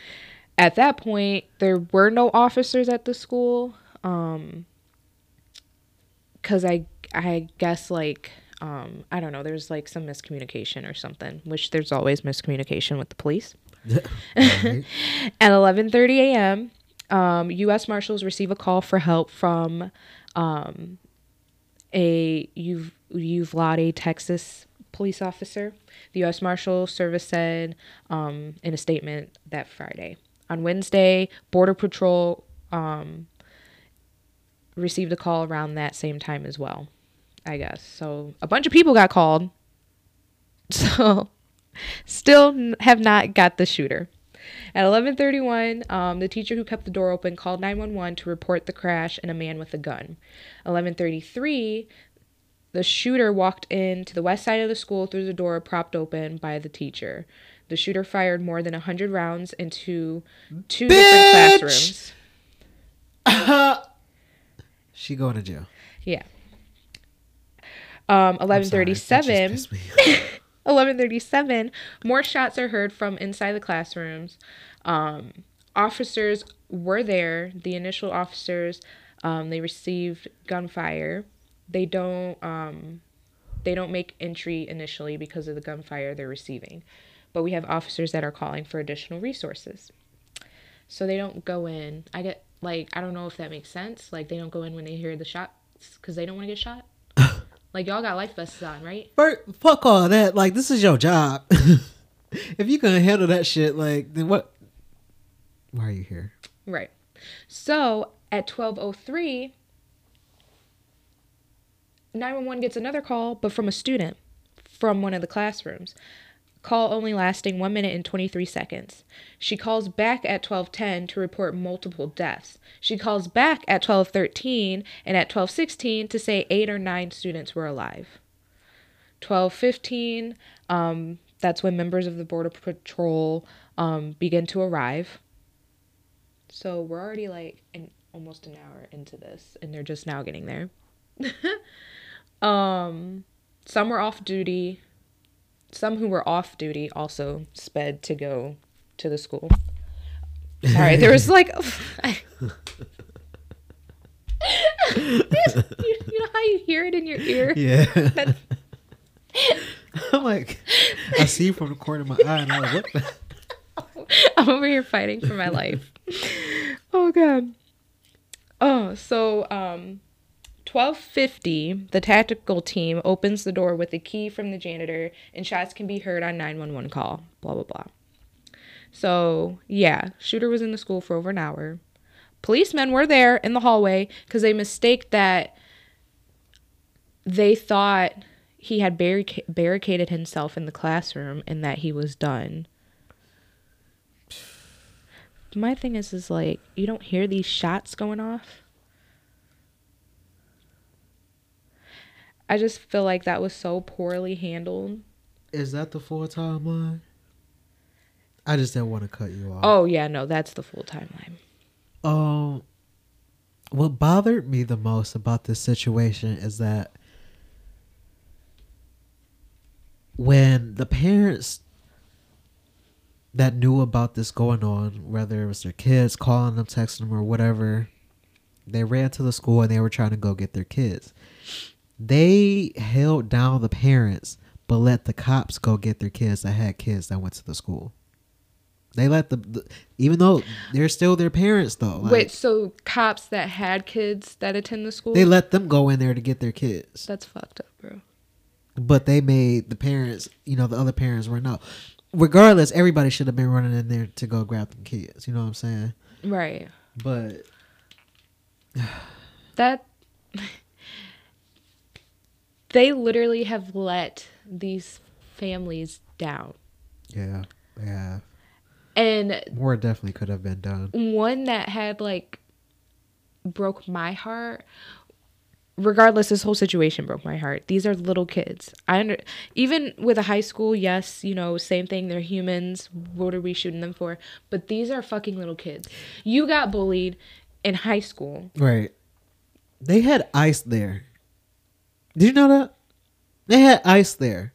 at that point, there were no officers at the school. Um, cause I, I guess like, um, I don't know, there's like some miscommunication or something, which there's always miscommunication with the police. At 11:30 a.m., um, U.S. Marshals receive a call for help from um, a Uv- Uvalde, Texas police officer. The U.S. Marshal Service said um, in a statement that Friday. On Wednesday, Border Patrol um, received a call around that same time as well, I guess. So a bunch of people got called. So still have not got the shooter. At 11:31, um, the teacher who kept the door open called 911 to report the crash and a man with a gun. 11:33, the shooter walked into the west side of the school through the door propped open by the teacher. The shooter fired more than 100 rounds into two different Bitch! classrooms. she going to jail. Yeah. Um, I'm sorry, that just 11:37. pissed me 11:37 more shots are heard from inside the classrooms. Um, officers were there. The initial officers um, they received gunfire. They don't um, they don't make entry initially because of the gunfire they're receiving. But we have officers that are calling for additional resources. So they don't go in. I get like i don't know if that makes sense. Like they don't go in when they hear the shots because they don't want to get shot like y'all got life vests on right fuck all that. Like, this is your job. if you can handle that shit, like, then what? Why are you here? Right. So at 12:03 911 gets another call but from a student from one of the classrooms. Call only lasting 1 minute and 23 seconds. She calls back at 12:10 to report multiple deaths. She calls back at 12:13 and at 12:16 to say 8 or 9 students were alive. 12:15 um that's when members of the border patrol um begin to arrive. So we're already like in almost an hour into this and they're just now getting there. um some were off duty. Some who were off duty also sped to go to the school. Sorry, there was like you, you know how you hear it in your ear? Yeah. I'm like, I see you from the corner of my eye, and I'm like, what? The? I'm over here fighting for my life. oh god. Oh, so um 1250, the tactical team opens the door with a key from the janitor and shots can be heard on 911 call. Blah blah blah. So, yeah, shooter was in the school for over an hour. Policemen were there in the hallway cuz they mistake that they thought he had barrica- barricaded himself in the classroom and that he was done my thing is is like you don't hear these shots going off i just feel like that was so poorly handled Is that the full timeline? I just didn't want to cut you off. oh yeah no that's the full timeline Um, what bothered me the most about this situation is that when the parents that knew about this going on, whether it was their kids calling them, texting them, or whatever, they ran to the school and they were trying to go get their kids. They held down the parents, but let the cops go get their kids that had kids that went to the school. They let the, the even though they're still their parents though. Like, Wait, so cops that had kids that attend the school? they let them go in there to get their kids, That's fucked up, bro. but they made the parents, you know, the other parents were no. Regardless, everybody should have been running in there to go grab them kids. You know what I'm saying? Right. But That they literally have let these families down. yeah, yeah, And more definitely could have been done. one that had like broke my heart regardless this whole situation broke my heart these are little kids i under even with a high school yes you know same thing they're humans what are we shooting them for but these are fucking little kids you got bullied in high school Right. They had ice there. Did you know that? They had ice there.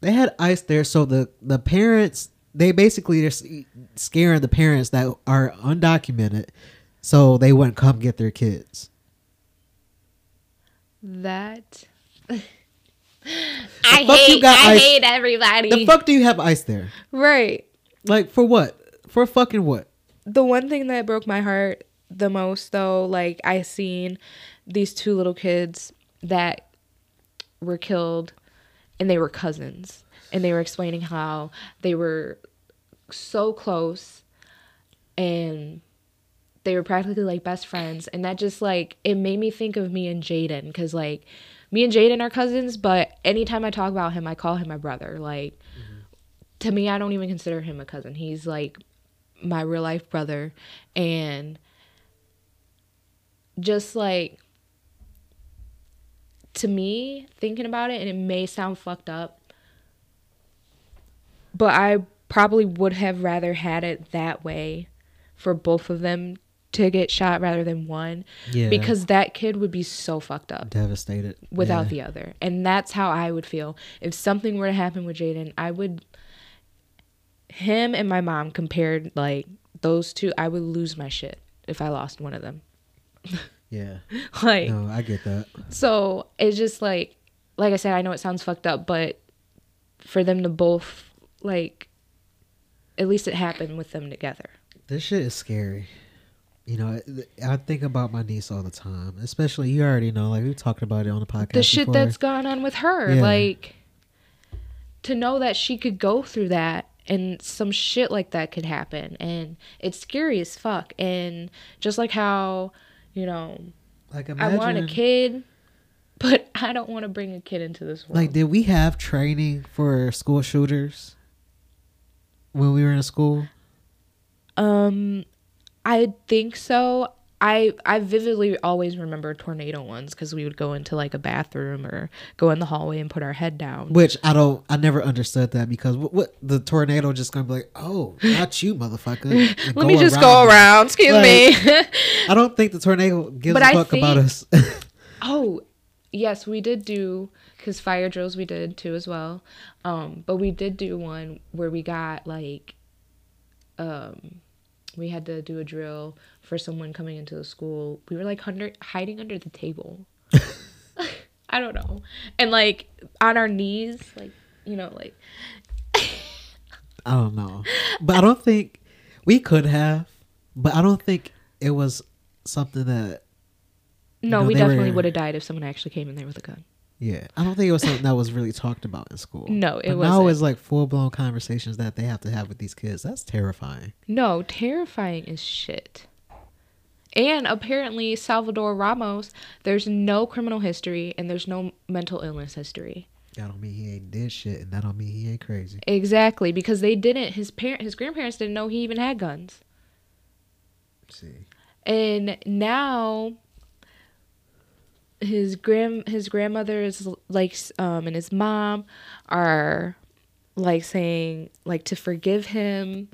They had ice there, so the the parents they basically are scaring the parents that are undocumented, so they wouldn't come get their kids. that i hate i ice- hate everybody The fuck do you have ice there? right Like for what? For fucking what? the one thing that broke my heart the most though like i seen these two little kids that were killed and they were cousins and they were explaining how they were so close and they were practically like best friends and that just like it made me think of me and jaden because like me and jaden are cousins but anytime i talk about him i call him my brother like mm-hmm. to me i don't even consider him a cousin. He's like my real life brother and just like to me thinking about it and it may sound fucked up but i probably would have rather had it that way for both of them to get shot rather than one Yeah. because that kid would be so fucked up devastated without Yeah. the other. And that's how I would feel. If something were to happen with Jaden, I would him and my mom compared like those two, I would lose my shit if I lost one of them. Yeah. like No, I get that. so it's just like like I said, I know it sounds fucked up, but for them to both like at least it happened with them together. This shit is scary. You know, I think about my niece all the time. Especially, you already know, like we talked about it on the podcast. the shit before. that's gone on with her Yeah. like to know that she could go through that and some shit like that could happen and it's scary as fuck and just like how you know like i want a kid but i don't want to bring a kid into this world Like, did we have training for school shooters when we were in school? um i think so I, I vividly always remember tornado ones because we would go into like a bathroom or go in the hallway and put our head down. Which I don't, I never understood that because what, what the tornado just gonna be like, oh, not you, motherfucker. Let me just go around. Excuse Like, me. I don't think the tornado gives But a I fuck about us. Oh, yes, we did do because fire drills we did too as well. Um, but we did do one where we got like, um, we had to do a drill for someone coming into the school. We were like under hiding under the table. I don't know, and like on our knees, like you know, like I don't know, but I don't think we could have. But I don't think it was something that. no, know, we definitely were- would have died if someone actually came in there with a gun. Yeah, I don't think it was something that was really talked about in school. No, it But Now it's like full blown conversations that they have to have with these kids. That's terrifying. No, terrifying as shit. And apparently, Salvador Ramos, there's no criminal history and there's no mental illness history. That don't mean he ain't did shit, and that don't mean he ain't crazy. Exactly, because they didn't. His parent, his grandparents didn't know he even had guns. see, And now, his grand his grandmother is like, um, and his mom are like saying like to forgive him,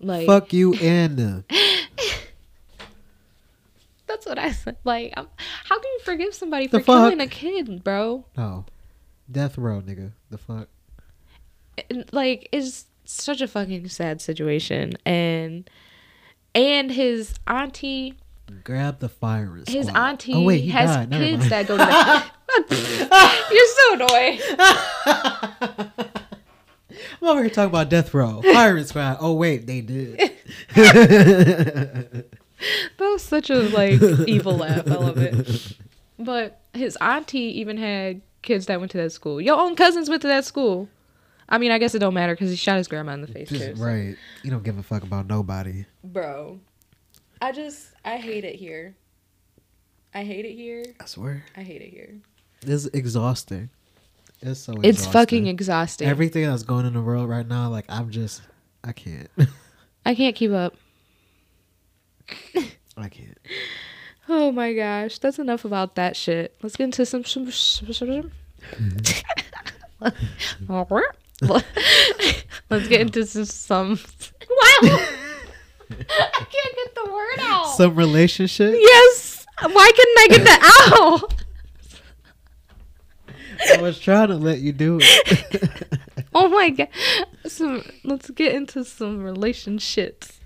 like fuck you and. That's what I said. Like, I'm, how can you forgive somebody The for fuck? killing a kid, bro? No, death row, nigga. The fuck. Like, it's such a fucking sad situation, and and his auntie, Grab the firing his auntie Oh wait, has died. Kids that go to. The- You're so annoying. I'm over here talking about death row, firing squad. Oh wait, they did. That was such a like evil laugh. I love it. But his auntie even had kids that went to that school. Your own cousins went to that school. I mean, I guess it don't matter because he shot his grandma in the face Just too. so- right. You don't give a fuck about nobody. Bro, I just I hate it here. I hate it here. I swear. I hate it here. It's exhausting. It's so. It's fucking exhausting. Everything that's going in the world right now, like I'm just, I can't. I can't keep up. I can't. Oh my gosh, that's enough about that shit. Let's get into some. some, some, some Let's get into some. some wow! I can't get the word out. Some relationship. yes. Why couldn't I get that out? I was trying to let you do it. Oh my god. Some. Let's get into some relationships.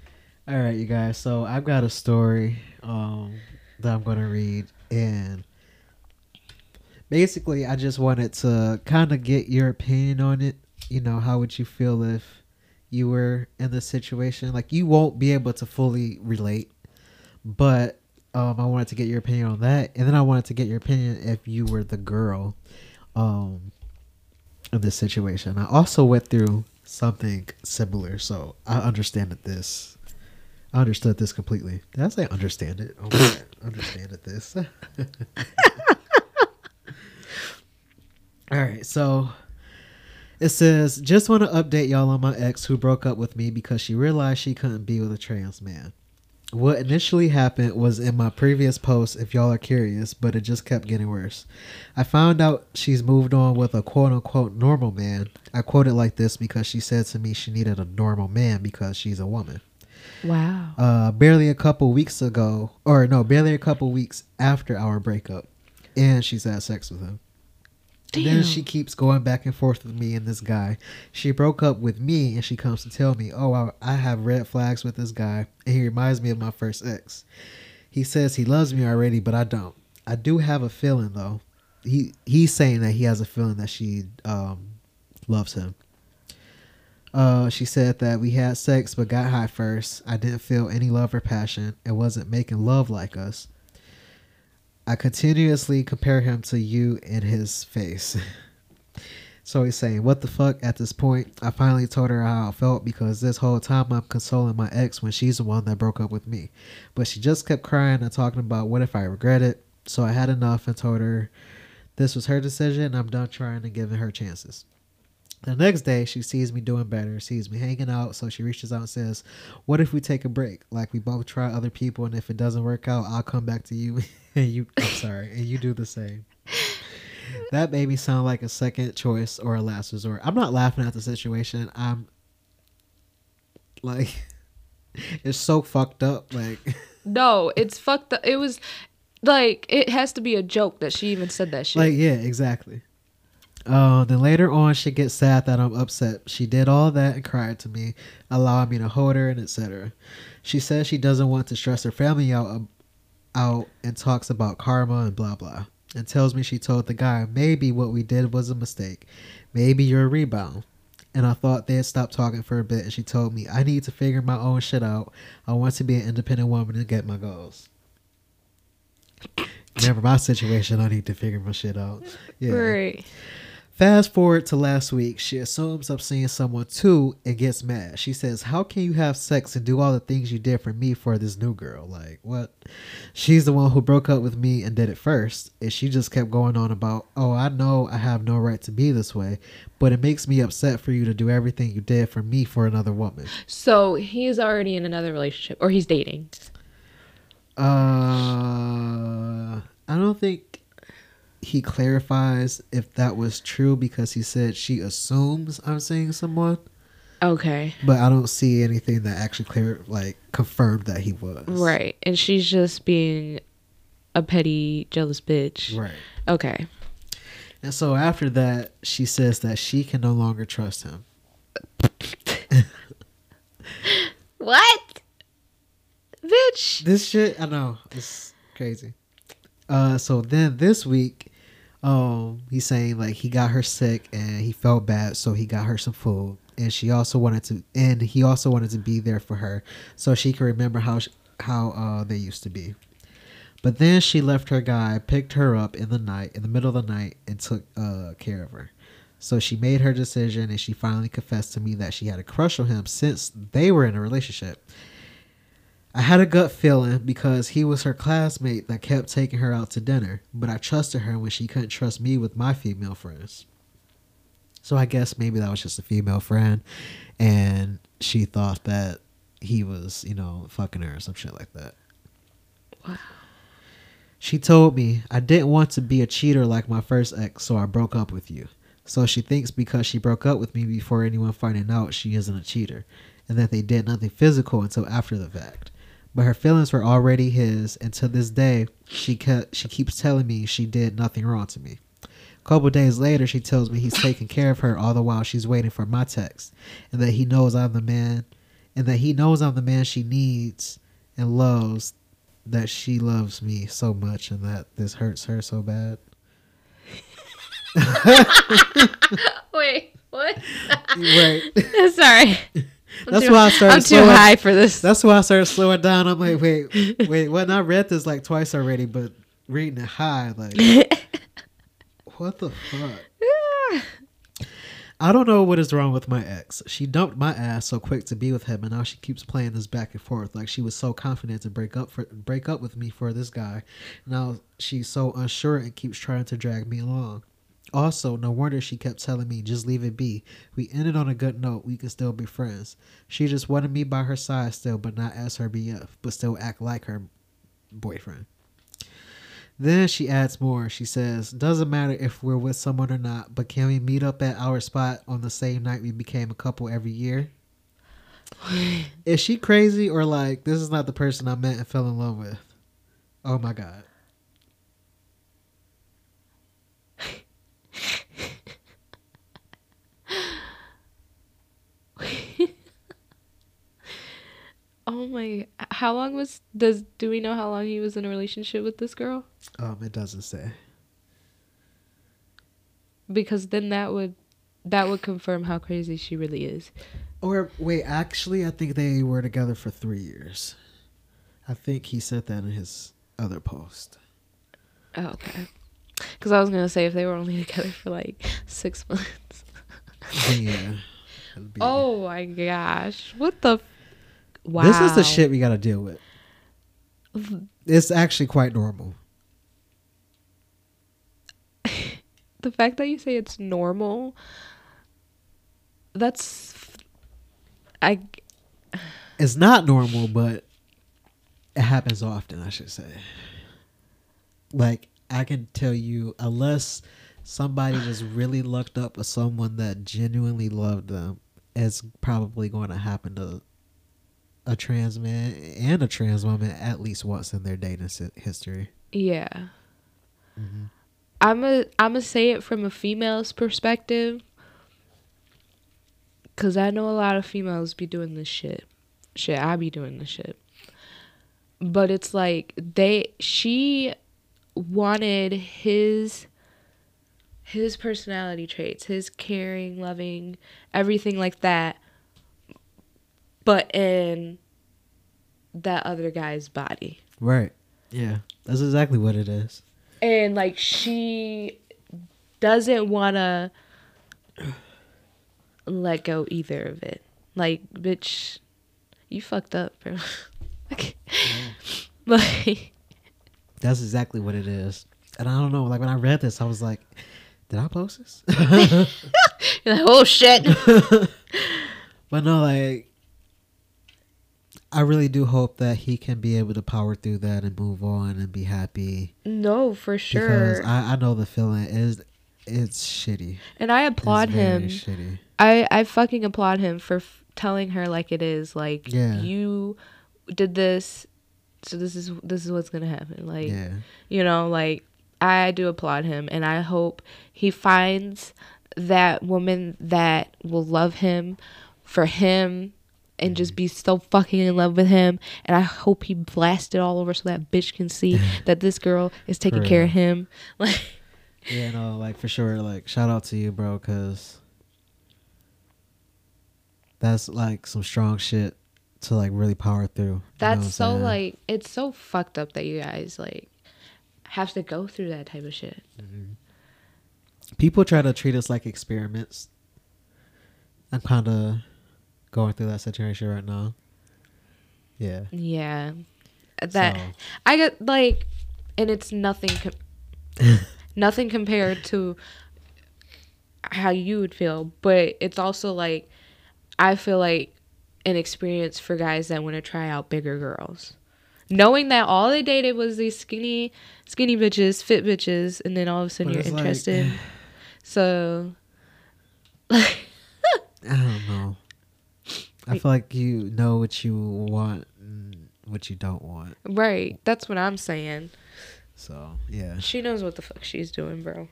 All right, you guys. So I've got a story um, that I'm going to read, and basically, I just wanted to kind of get your opinion on it. You know, how would you feel if you were in this situation? Like, you won't be able to fully relate, but um, I wanted to get your opinion on that, and then I wanted to get your opinion if you were the girl um, in this situation. I also went through something similar, so I understand that this. I understood this completely. Did I say understand it? Oh my God. understand it this. All right, so it says, just want to update y'all on my ex who broke up with me because she realized she couldn't be with a trans man. What initially happened was in my previous post, if y'all are curious, but it just kept getting worse. I found out she's moved on with a quote unquote normal man. I quote it like this because she said to me she needed a normal man because she's a woman Wow. uh, barely a couple weeks ago, or no, barely a couple weeks after our breakup, and she's had sex with him. Damn. then she keeps going back and forth with me and this guy. She broke up with me, and she comes to tell me, "Oh, I, I have red flags with this guy, and he reminds me of my first ex." He says he loves me already, but I don't. I do have a feeling though. He he's saying that he has a feeling that she um, loves him. Uh, she said that we had sex but got high first. I didn't feel any love or passion. It wasn't making love like us. I continuously compare him to you in his face. so he's saying, What the fuck? At this point, I finally told her how I felt because this whole time I'm consoling my ex when she's the one that broke up with me. But she just kept crying and talking about what if I regret it. So I had enough and told her this was her decision I'm done trying and giving her chances. The next day, she sees me doing better, sees me hanging out, so she reaches out and says, What if we take a break? Like we both try other people, and if it doesn't work out, I'll come back to you and you, I'm sorry, and you do the same. That made me sound like a second choice or a last resort. I'm not laughing at the situation. I'm like, it's so fucked up. Like, No, it's fucked up. It was like it has to be a joke that she even said that shit. Like yeah, exactly. Uh, then later on, she gets sad that I'm upset. She did all that and cried to me, allowing me to hold her and etc. She says she doesn't want to stress her family out, um, out and talks about karma and blah blah. And tells me she told the guy maybe what we did was a mistake, maybe you're a rebound. And I thought they had stopped talking for a bit, and she told me I need to figure my own shit out. I want to be an independent woman and get my goals. Never my situation. I need to figure my shit out. Yeah. Right. Fast forward to last week, she assumes I'm seeing someone too and gets mad. She says, How can you have sex and do all the things you did for me for this new girl? Like, what? She's the one who broke up with me and did it first. And she just kept going on about, Oh, I know I have no right to be this way, but it makes me upset for you to do everything you did for me for another woman. So he is already in another relationship, or he's dating. Uh, I don't think he clarifies if that was true because he said she assumes I'm seeing someone. Okay. But I don't see anything that actually clear like confirmed that he was. Right. And she's just being a petty, jealous bitch. Right. Okay. And so after that, she says that she can no longer trust him. What? Bitch. This shit, I know, it's crazy. Uh, so then this week, um, he's saying like he got her sick and he felt bad, so he got her some food, and she also wanted to, and he also wanted to be there for her, so she could remember how sh- how uh they used to be. But then she left her guy, picked her up in the night, in the middle of the night, and took uh care of her. So she made her decision, and she finally confessed to me that she had a crush on him since they were in a relationship. I had a gut feeling because he was her classmate that kept taking her out to dinner, but I trusted her when she couldn't trust me with my female friends. So I guess maybe that was just a female friend, and she thought that he was, you know, fucking her or some shit like that. Wow. She told me I didn't want to be a cheater like my first ex, so I broke up with you. So she thinks because she broke up with me before anyone finding out she isn't a cheater, and that they did nothing physical until after the fact. But her feelings were already his, and to this day, she kept, she keeps telling me she did nothing wrong to me. A couple days later, she tells me he's taking care of her all the while she's waiting for my text, and that he knows I'm the man, and that he knows I'm the man she needs and loves, that she loves me so much, and that this hurts her so bad. Wait, what? right. Sorry. That's too- why I started. I'm too slowing- high for this. That's why I started slowing down. I'm like, wait, wait, what? I read this like twice already, but reading it high, like, what the fuck? I don't know what is wrong with my ex. She dumped my ass so quick to be with him, and now she keeps playing this back and forth. Like she was so confident to break up for break up with me for this guy. Now she's so unsure and keeps trying to drag me along. Also, no wonder she kept telling me just leave it be. We ended on a good note. We can still be friends. She just wanted me by her side still, but not as her BF, but still act like her boyfriend. Then she adds more. She says, Doesn't matter if we're with someone or not, but can we meet up at our spot on the same night we became a couple every year? is she crazy or like, this is not the person I met and fell in love with? Oh my God. oh my! How long was does do we know how long he was in a relationship with this girl? Um, it doesn't say. Because then that would that would confirm how crazy she really is. Or wait, actually, I think they were together for three years. I think he said that in his other post. Oh, okay. Because I was gonna say if they were only together for like six months. Yeah. Oh my gosh! What the? F- wow. This is the shit we got to deal with. It's actually quite normal. The fact that you say it's normal. That's. I. It's not normal, but it happens often, I should say. Like, I can tell you, unless somebody just really lucked up with someone that genuinely loved them, it's probably going to happen to a trans man and a trans woman at least once in their dating history. Yeah. Mhm. I'm a I'm gonna say it from a female's perspective, cause I know a lot of females be doing this shit. Shit, I be doing this shit. But it's like they she wanted his his personality traits, his caring, loving, everything like that, but in that other guy's body. Right. Yeah. That's exactly what it is. and like she doesn't want to let go either of it. Like, bitch, you fucked up, bro. like, like, That's exactly what it is. And I don't know, like when I read this, I was like, did I post this? you're like, oh shit. but no, like I really do hope that he can be able to power through that and move on and be happy. no, for sure. Because I, I know the feeling is it's shitty. and I applaud it's very him. Shitty. I I fucking applaud him for f- telling her like it is. Like Yeah. you did this so this is this is what's gonna happen. Like, Yeah. you know, like I do applaud him, and I hope he finds that woman that will love him for him and just mm-hmm. be so fucking in love with him. And I hope he blasts it all over so that bitch can see that this girl is taking For care of him. Like, Yeah, no, like for sure. Like shout out to you, bro, because that's like some strong shit to like really power through. you know what I'm that's so like it's so fucked up that you guys like have to go through that type of shit. Mm-hmm. people try to treat us like experiments. I'm kind of going through that situation right now. Yeah. Yeah. That So- I get like and it's nothing com- nothing compared to how you would feel, but it's also like I feel like an experience for guys that want to try out bigger girls. Knowing that all they dated was these skinny skinny bitches, fit bitches, and then all of a sudden But you're it's like- interested. so like I don't know. I feel like you know what you want and what you don't want. right, that's what I'm saying. So yeah, She knows what the fuck she's doing, bro.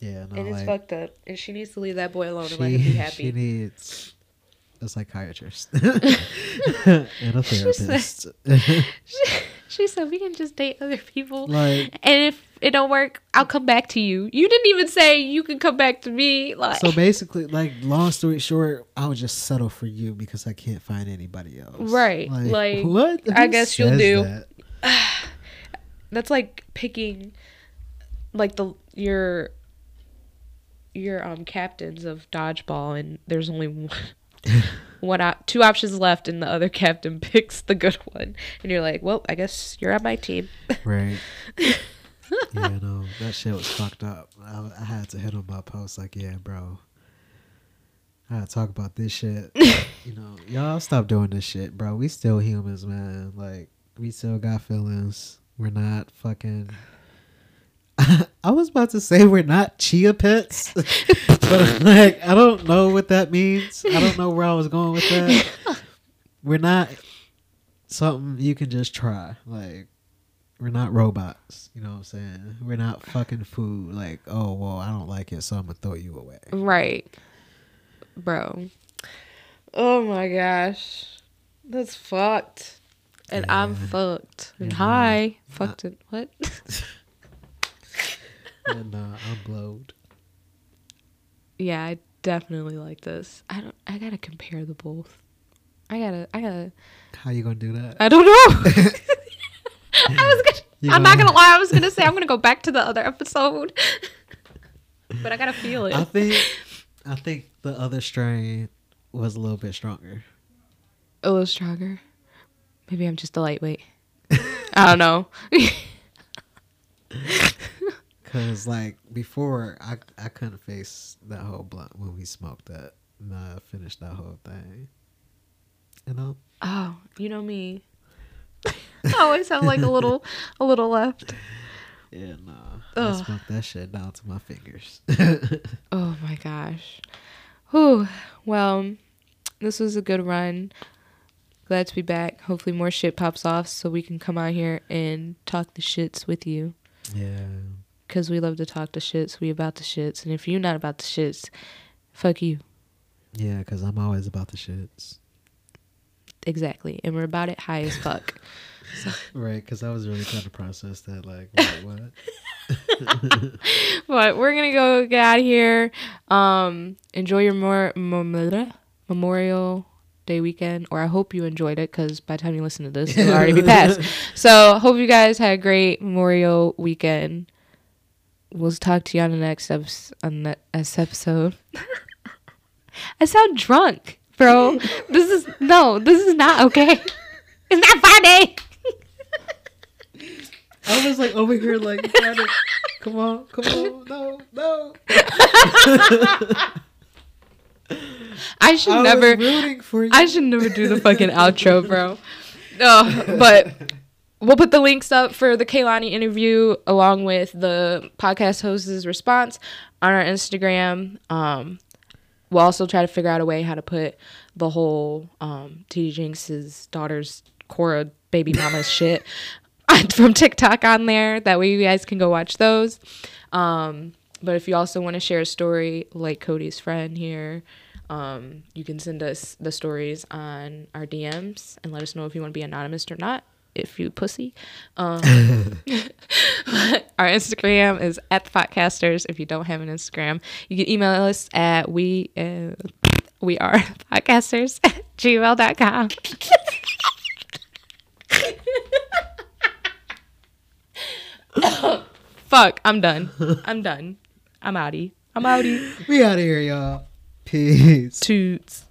yeah. No, and it's like fucked up. And she needs to leave that boy alone she, and let him be she happy. needs a psychiatrist and a therapist. She said we can just date other people. like and if it don't work, I'll come back to you. You didn't even say you can come back to me. Like so basically, like long story short, I would just settle for you because I can't find anybody else. Right, like, what? I guess you'll do. that? that's like picking like the your your um captains of dodgeball and there's only one one op- two options left and the other captain picks the good one and you're like well i guess you're on my team Right. yeah, no, that shit was fucked up. I, I had to hit on my post like, yeah, bro. I had to talk about this shit. you know, y'all stop doing this shit, bro. We still humans, man. Like, we still got feelings. We're not fucking. I was about to say we're not chia pets, but like I don't know what that means. I don't know where I was going with that. We're not something you can just try. Like we're not robots. You know what I'm saying? We're not fucking food. Like oh well, I don't like it, so I'm gonna throw you away. right bro oh my gosh that's fucked and i'm fucked and Yeah, hi fucked it what and uh, I'm blowed. yeah i definitely like this i don't i gotta compare the both i gotta i gotta How you gonna do that? I don't know. I was gonna. You I'm not gonna- gonna lie. I was gonna say I'm gonna go back to the other episode, but I gotta feel it. I think I think the other strain was a little bit stronger. a little stronger. Maybe I'm just a lightweight. I don't know. Cause like before, I I couldn't face that whole blunt when we smoked that. And I finished that whole thing. You know. oh, you know me. I always have like a little, a little left. Yeah, nah. Ugh. I smoked that shit down to my fingers. Oh my gosh. Whew. Well, this was a good run. Glad to be back. Hopefully more shit pops off so we can come out here and talk the shits with you. yeah. Cause we love to talk the shits. We about the shits. And if you're not about the shits, fuck you. Yeah, because I'm always about the shits. Exactly. And we're about it high as fuck. Right, because I was really trying to process that. Like, what? what? but we're gonna go get out of here. Um, enjoy your more mem- Memorial Day weekend, or I hope you enjoyed it, because by the time you listen to this, it'll already be past. So hope you guys had a great Memorial weekend. We'll talk to you on the next episode. On the next episode. I sound drunk, bro. this is no. This is not okay. It's not funny. I was like over here, like, come on, come on, no, no. I should I never. was rooting for you. I should never do the fucking outro, bro. No, but we'll put the links up for the Kehlani interview along with the podcast host's response on our Instagram. Um, we'll also try to figure out a way how to put the whole um, TD Jakes's daughter's Cora baby mama shit from TikTok on there. That way you guys can go watch those. Um, but if you also want to share a story like Kodi's friend here, um, you can send us the stories on our DMs and let us know if you want to be anonymous or not. If you pussy, um, our Instagram is at the podcasters. If you don't have an Instagram, you can email us at we uh, we are podcasters at gmail.com. Fuck, I'm done. I'm done. I'm outie. I'm outie. We out of here, y'all. Peace. Toots.